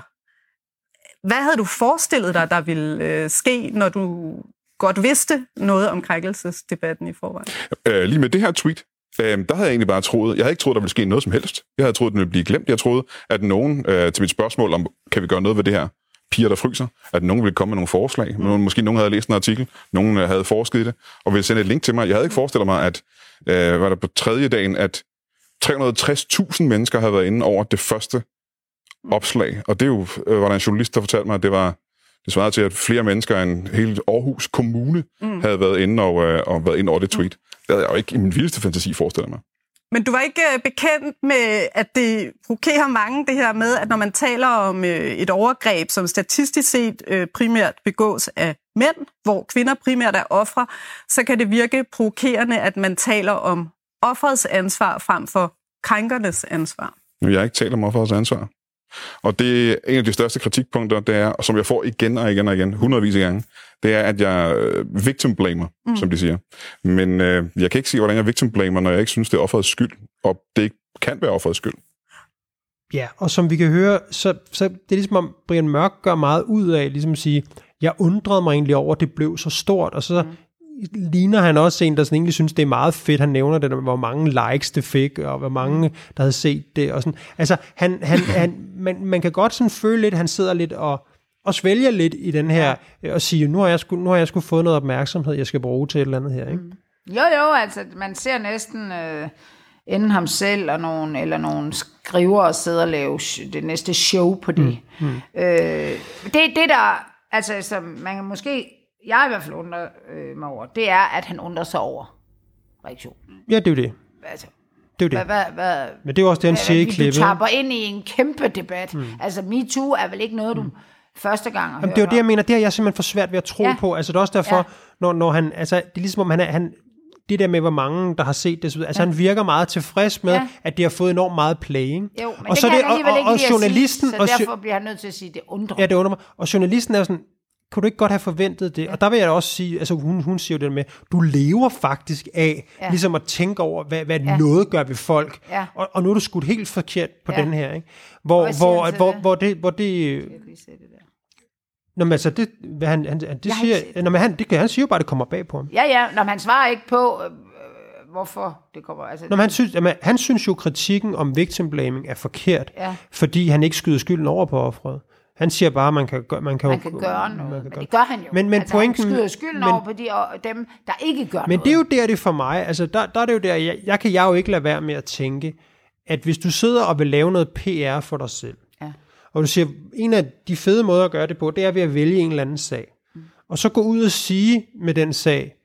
[SPEAKER 4] Hvad havde du forestillet dig, der ville øh, ske, når du godt vidste noget om krænkelsesdebatten i forvejen?
[SPEAKER 5] Øh, lige med det her tweet, øh, der havde jeg egentlig bare troet, jeg havde ikke troet, der ville ske noget som helst. Jeg havde troet, den ville blive glemt. Jeg troede, at nogen øh, til mit spørgsmål om, kan vi gøre noget ved det her, piger, der fryser, at nogen ville komme med nogle forslag. Mm. Måske nogen havde læst en artikel, nogen øh, havde forsket i det, og ville sende et link til mig. Jeg havde ikke forestillet mig, at øh, var der på tredje dagen, at 360.000 mennesker havde været inde over det første opslag. Og det er jo, øh, var der en journalist, der fortalte mig, at det var det svarede til, at flere mennesker end hele Aarhus Kommune mm. havde været inde og, øh, og været inde over det tweet. Det havde jeg jo ikke i min vildeste fantasi forestillet mig.
[SPEAKER 4] Men du var ikke øh, bekendt med, at det provokerer mange, det her med, at når man taler om øh, et overgreb, som statistisk set øh, primært begås af mænd, hvor kvinder primært er ofre, så kan det virke provokerende, at man taler om offerets ansvar frem for krænkernes ansvar.
[SPEAKER 5] Jeg har ikke talt om offerets ansvar. Og det er en af de største kritikpunkter, det er, som jeg får igen og igen og igen, hundredvis af gange, det er, at jeg øh, victim blamer, mm. som de siger. Men øh, jeg kan ikke sige, hvordan jeg victim blamer, når jeg ikke synes, det er offerets skyld, og det ikke kan være offerets skyld.
[SPEAKER 1] Ja, og som vi kan høre, så, så det er ligesom om Brian Mørk gør meget ud af, ligesom at sige, jeg undrede mig egentlig over, at det blev så stort, og så mm ligner han også en, der sådan egentlig synes, det er meget fedt. Han nævner det, hvor mange likes det fik, og hvor mange, der havde set det. Og sådan. Altså, han, han, (clears throat) han, man, man kan godt sådan føle lidt, han sidder lidt og, og svælger lidt i den her, og siger, nu har jeg sgu, nu har jeg sgu fået noget opmærksomhed, jeg skal bruge til et eller andet her. Ikke? Mm.
[SPEAKER 2] Jo, jo, altså man ser næsten øh, enten ham selv og nogen, eller nogle skriver og sidder og lave det næste show på det. Mm. Mm. Øh, det, det der, altså som man kan måske jeg i hvert fald undrer øh, mig over, det er, at han undrer sig over reaktionen.
[SPEAKER 1] Ja, det er jo det.
[SPEAKER 2] Altså,
[SPEAKER 1] det er det.
[SPEAKER 2] Hvad, hvad,
[SPEAKER 1] Men det er jo også det, han siger i klippet.
[SPEAKER 2] Du tapper ind i en kæmpe debat. Mm. Altså, MeToo er vel ikke noget, du mm. første gang
[SPEAKER 1] Jamen, Det er jo det, jeg mener. Det har jeg simpelthen for svært ved at tro ja. på. Altså, det er også derfor, ja. når, når han... Altså, det er ligesom, om han, er, han det der med, hvor mange, der har set det, altså ja. han virker meget tilfreds med, ja. at det har fået enormt meget play, ikke? Jo,
[SPEAKER 2] men og det så kan det, og, og, og journalisten, sige, så derfor bliver han nødt til at sige, det undrer
[SPEAKER 1] Ja, det undrer mig. Og journalisten er sådan, kunne du ikke godt have forventet det? Og der vil jeg også sige, altså hun, hun siger jo det med, du lever faktisk af, ja. ligesom at tænke over, hvad, hvad ja. noget gør ved folk. Ja. Og, og nu er du skudt helt forkert på ja. den her, ikke? Hvor, hvor, hvor, hvor, hvor det... Hvor det Nå, men altså, det, hvad han, han, det siger, nå, men han, det, han siger jo bare, at det kommer bag på ham.
[SPEAKER 2] Ja, ja, når han svarer ikke på, øh, hvorfor det kommer. Altså,
[SPEAKER 1] Nå, men han, synes, jamen, han synes jo, kritikken om victim blaming er forkert, ja. fordi han ikke skyder skylden over på offeret. Han siger bare, at man kan,
[SPEAKER 2] man
[SPEAKER 1] kan,
[SPEAKER 2] man kan gøre noget, man kan men det gør han jo. Men, men altså, pointen, han skyder skylden men, over på de, og dem, der ikke gør
[SPEAKER 1] men
[SPEAKER 2] noget.
[SPEAKER 1] Men det er jo der, det for mig, altså der, der er det jo der, jeg, jeg kan jeg jo ikke lade være med at tænke, at hvis du sidder og vil lave noget PR for dig selv, ja. og du siger, en af de fede måder at gøre det på, det er ved at vælge en eller anden sag. Mm. Og så gå ud og sige med den sag,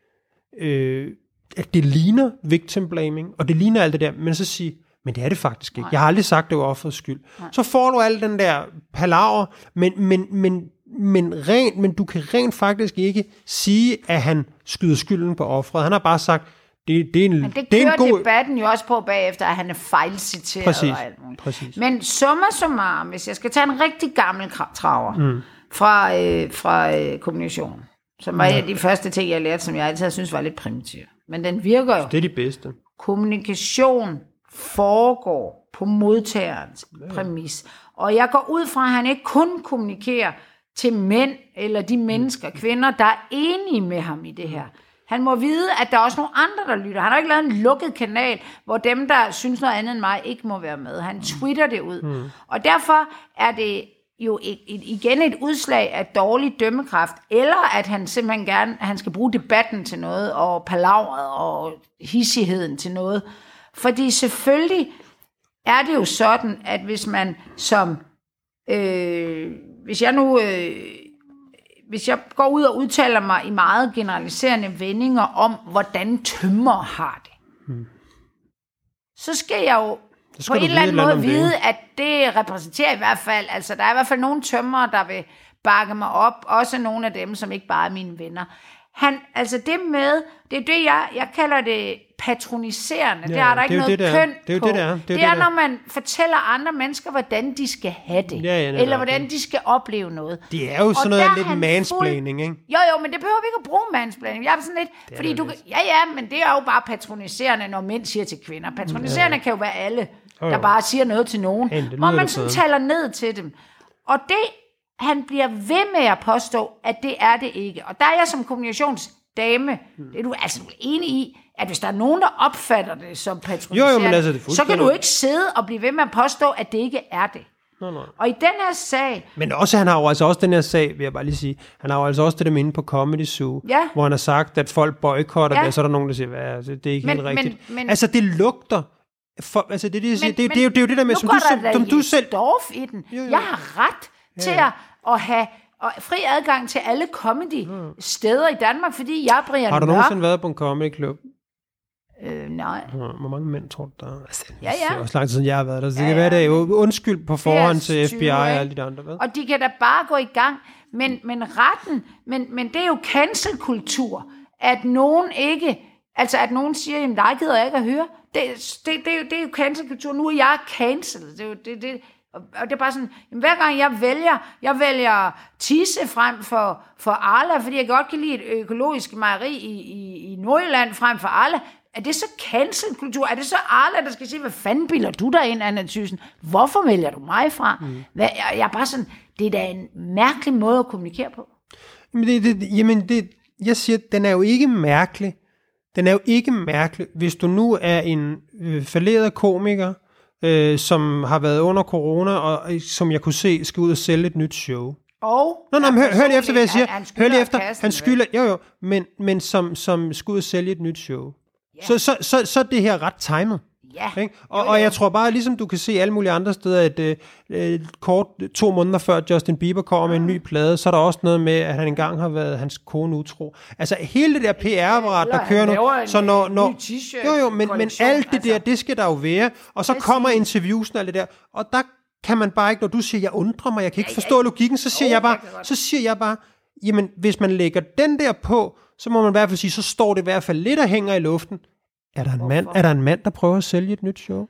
[SPEAKER 1] øh, at det ligner victim blaming, og det ligner alt det der, men så sige, men det er det faktisk ikke. Nej. Jeg har aldrig sagt, det var offerets skyld. Nej. Så får du al den der palaver, men, men, men, men, rent, men du kan rent faktisk ikke sige, at han skyder skylden på offeret. Han har bare sagt, det, det er en, men
[SPEAKER 2] det,
[SPEAKER 1] det er
[SPEAKER 2] en god... debatten jo også på bagefter, at han er fejlciteret præcis, og alt muligt. Præcis. Men summa summarum, hvis jeg skal tage en rigtig gammel traver mm. fra, øh, fra øh, kommunikation, som var ja. en af de første ting, jeg lærte, som jeg altid synes var lidt primitiv. Men den virker jo.
[SPEAKER 1] Det er de bedste.
[SPEAKER 2] Kommunikation foregår på modtagerens ja. præmis. Og jeg går ud fra, at han ikke kun kommunikerer til mænd eller de mennesker, kvinder, der er enige med ham i det her. Han må vide, at der er også nogle andre, der lytter. Han har ikke lavet en lukket kanal, hvor dem, der synes noget andet end mig, ikke må være med. Han twitter det ud. Mm. Og derfor er det jo igen et udslag af dårlig dømmekraft, eller at han simpelthen gerne, han skal bruge debatten til noget, og palavret og hissigheden til noget. Fordi selvfølgelig er det jo sådan, at hvis man som, øh, hvis jeg nu, øh, hvis jeg går ud og udtaler mig i meget generaliserende vendinger om, hvordan tømmer har det, hmm. så skal jeg jo på en eller anden måde vide, at det repræsenterer i hvert fald, altså der er i hvert fald nogle tømmer, der vil bakke mig op, også nogle af dem, som ikke bare er mine venner. Han, altså det med, det er det, jeg, jeg kalder det patroniserende.
[SPEAKER 1] Ja,
[SPEAKER 2] det er der
[SPEAKER 1] det
[SPEAKER 2] ikke
[SPEAKER 1] er
[SPEAKER 2] noget
[SPEAKER 1] det, det er.
[SPEAKER 2] køn
[SPEAKER 1] Det er jo
[SPEAKER 2] på.
[SPEAKER 1] det, det er. Det er
[SPEAKER 2] det
[SPEAKER 1] det,
[SPEAKER 2] er,
[SPEAKER 1] det
[SPEAKER 2] når man fortæller andre mennesker, hvordan de skal have det.
[SPEAKER 1] Ja, ja, netop.
[SPEAKER 2] eller hvordan de skal opleve noget.
[SPEAKER 1] Det er jo
[SPEAKER 2] Og
[SPEAKER 1] sådan
[SPEAKER 2] der
[SPEAKER 1] noget lidt mansplaining, ikke?
[SPEAKER 2] Jo, jo, men det behøver vi ikke at bruge mansplaining. Jeg er sådan lidt, fordi
[SPEAKER 1] det
[SPEAKER 2] du,
[SPEAKER 1] lidt.
[SPEAKER 2] ja, ja, men det er jo bare patroniserende, når mænd siger til kvinder. Patroniserende ja. kan jo være alle, der bare siger noget til nogen,
[SPEAKER 1] Ja,
[SPEAKER 2] hvor man
[SPEAKER 1] da
[SPEAKER 2] sådan taler ned til dem. Og det, han bliver ved med at påstå, at det er det ikke. Og der er jeg som kommunikationsdame,
[SPEAKER 1] Hmm.
[SPEAKER 2] det er du altså enig i, at hvis der er nogen, der opfatter det som patroniserende,
[SPEAKER 1] Jo, jo, men altså, det
[SPEAKER 2] så kan du ikke sidde og blive ved med at påstå, at det ikke er det.
[SPEAKER 1] Nå, nå.
[SPEAKER 2] Og i den her sag,
[SPEAKER 1] Men også, han har jo altså også den her sag, vil jeg bare lige sige, han har jo altså også det der inde på Comedy Zoo,
[SPEAKER 2] Ja.
[SPEAKER 1] hvor han har sagt, at folk boykotter
[SPEAKER 2] Ja.
[SPEAKER 1] det, og så er der nogen, der siger, hvad, altså, det er ikke
[SPEAKER 2] Men-
[SPEAKER 1] helt
[SPEAKER 2] men-
[SPEAKER 1] rigtigt.
[SPEAKER 2] men-
[SPEAKER 1] altså, det lugter. For, altså, det, er det,
[SPEAKER 2] Men-
[SPEAKER 1] det, det, er jo, det er jo det der med, som du, som, som du selv...
[SPEAKER 2] Dorf i den.
[SPEAKER 1] Jo, jo.
[SPEAKER 2] Jeg har ret til at, at have og fri adgang til alle comedy steder i Danmark, fordi jeg er Brian
[SPEAKER 1] Har du nogensinde været på en comedy club?
[SPEAKER 2] Øh, nej.
[SPEAKER 1] Hvor mange mænd tror du, der er? Altså,
[SPEAKER 2] Ja,
[SPEAKER 1] Det
[SPEAKER 2] ja.
[SPEAKER 1] er også lang tid siden, jeg har været der. Så det
[SPEAKER 2] Ja,
[SPEAKER 1] kan være,
[SPEAKER 2] ja,
[SPEAKER 1] det er undskyld på forhånd til
[SPEAKER 2] 80,
[SPEAKER 1] FBI
[SPEAKER 2] 20,
[SPEAKER 1] og alle de andre. Ved?
[SPEAKER 2] Og de kan da bare gå i gang. Men, men retten, men, men det er jo cancelkultur, at nogen ikke, altså at nogen siger, jamen dig gider jeg ikke at høre. Det, det, det, er jo- det er jo cancelkultur. Nu er jeg cancelled. Det er jo det, det, og og det er bare sådan, jamen, hver gang jeg vælger, jeg vælger tisse frem for, for Arla, fordi jeg godt kan lide et økologisk mejeri i, i, i Nordjylland frem for Arla, er det så cancelkultur? Er det så Arla, der skal sige, hvad fanden bilder du dig ind, Anna Thyssen? Hvorfor vælger du mig fra? Mm. Hvad, jeg, jeg er bare sådan, det er da en mærkelig måde at kommunikere på.
[SPEAKER 1] Men det, det, jamen det, jeg siger, den er jo ikke mærkelig. Den er jo ikke mærkelig, hvis du nu er en øh, falderet komiker, øh, som har været under corona, og øh, som jeg kunne se, skal ud og sælge et nyt show.
[SPEAKER 2] Og
[SPEAKER 1] Nå, men hør, hør lige efter, hvad jeg siger.
[SPEAKER 2] Han, han
[SPEAKER 1] hør lige efter.
[SPEAKER 2] kassen,
[SPEAKER 1] Han skylder, jo jo, men, men som, som skal ud og sælge et nyt show. Så, så, så, så er det her ret timet.
[SPEAKER 2] Ja.
[SPEAKER 1] Ikke? Og, og jeg tror bare, ligesom du kan se alle mulige andre steder, at øh, øh, kort to måneder før Justin Bieber kommer med en ny plade, så er der også noget med, at han engang har været hans kone utro. Altså hele det der PR-apparat, der kører nu. Så når, når, jo jo, men, men alt det
[SPEAKER 2] altså.
[SPEAKER 1] der, det skal der jo være. Og så kommer interviewsen og alt det der. Og der kan man bare ikke, når du siger, jeg undrer mig, jeg kan ikke forstå logikken, så siger
[SPEAKER 2] Jo,
[SPEAKER 1] jeg bare, så siger jeg bare, jamen hvis man lægger den der på, så må man i hvert fald sige, så står det i hvert fald lidt og hænger i luften. Er der, en mand, er der en mand, der prøver at sælge et nyt show?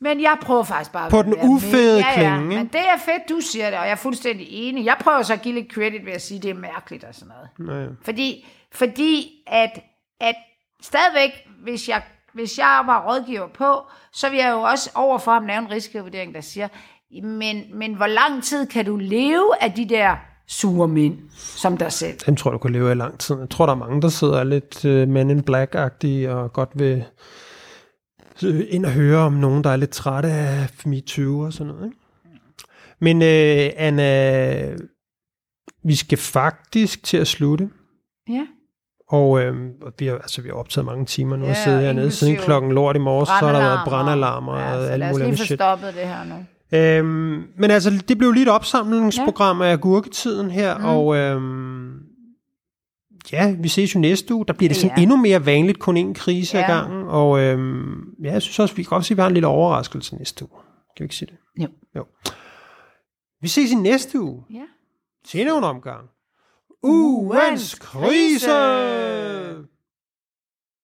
[SPEAKER 2] Men jeg prøver faktisk bare...
[SPEAKER 1] På
[SPEAKER 2] at
[SPEAKER 1] den
[SPEAKER 2] være med.
[SPEAKER 1] ufede
[SPEAKER 2] ja, ja.
[SPEAKER 1] klinge?
[SPEAKER 2] Men det er fedt, du siger det, og jeg er fuldstændig enig. Jeg prøver så at give lidt credit ved at sige, at det er mærkeligt og sådan noget.
[SPEAKER 1] Nej.
[SPEAKER 2] Fordi, fordi at, at stadigvæk, hvis jeg, hvis jeg var rådgiver på, så vil jeg jo også overfor ham lave en risikovurdering, der siger, men, men hvor lang tid kan du leve af de der sure mænd, som dig selv?
[SPEAKER 1] Den tror jeg, du kan leve i lang tid. Jeg tror, der er mange, der sidder lidt uh, Men in Black-agtige og godt vil øh, ind og høre om nogen, der er lidt trætte af MeToo og sådan noget. Ikke? Men øh, Anna, vi skal faktisk til at slutte.
[SPEAKER 2] Ja.
[SPEAKER 1] Og øh, og vi har, altså, vi har optaget mange timer nu,
[SPEAKER 2] Ja,
[SPEAKER 1] og siddet hernede siden klokken lort i morges, så har der været brandalarmer
[SPEAKER 2] ja,
[SPEAKER 1] og
[SPEAKER 2] så
[SPEAKER 1] alt
[SPEAKER 2] lad os
[SPEAKER 1] muligt
[SPEAKER 2] lige få
[SPEAKER 1] shit.
[SPEAKER 2] stoppet det her nu.
[SPEAKER 1] Øhm, men altså, det blev lige et opsamlingsprogram ja. af gurketiden her, mm. og øhm, ja, vi ses jo næste uge. Der bliver det sådan
[SPEAKER 2] Ja.
[SPEAKER 1] endnu mere vanligt, kun én krise ja. Ad gangen, og øhm, ja, jeg synes også, vi kan godt sige, at vi har en lille overraskelse næste uge. Kan vi ikke sige det?
[SPEAKER 2] Jo.
[SPEAKER 1] jo. Vi ses i næste uge.
[SPEAKER 2] Ja.
[SPEAKER 1] Endnu en omgang. Ugens krise!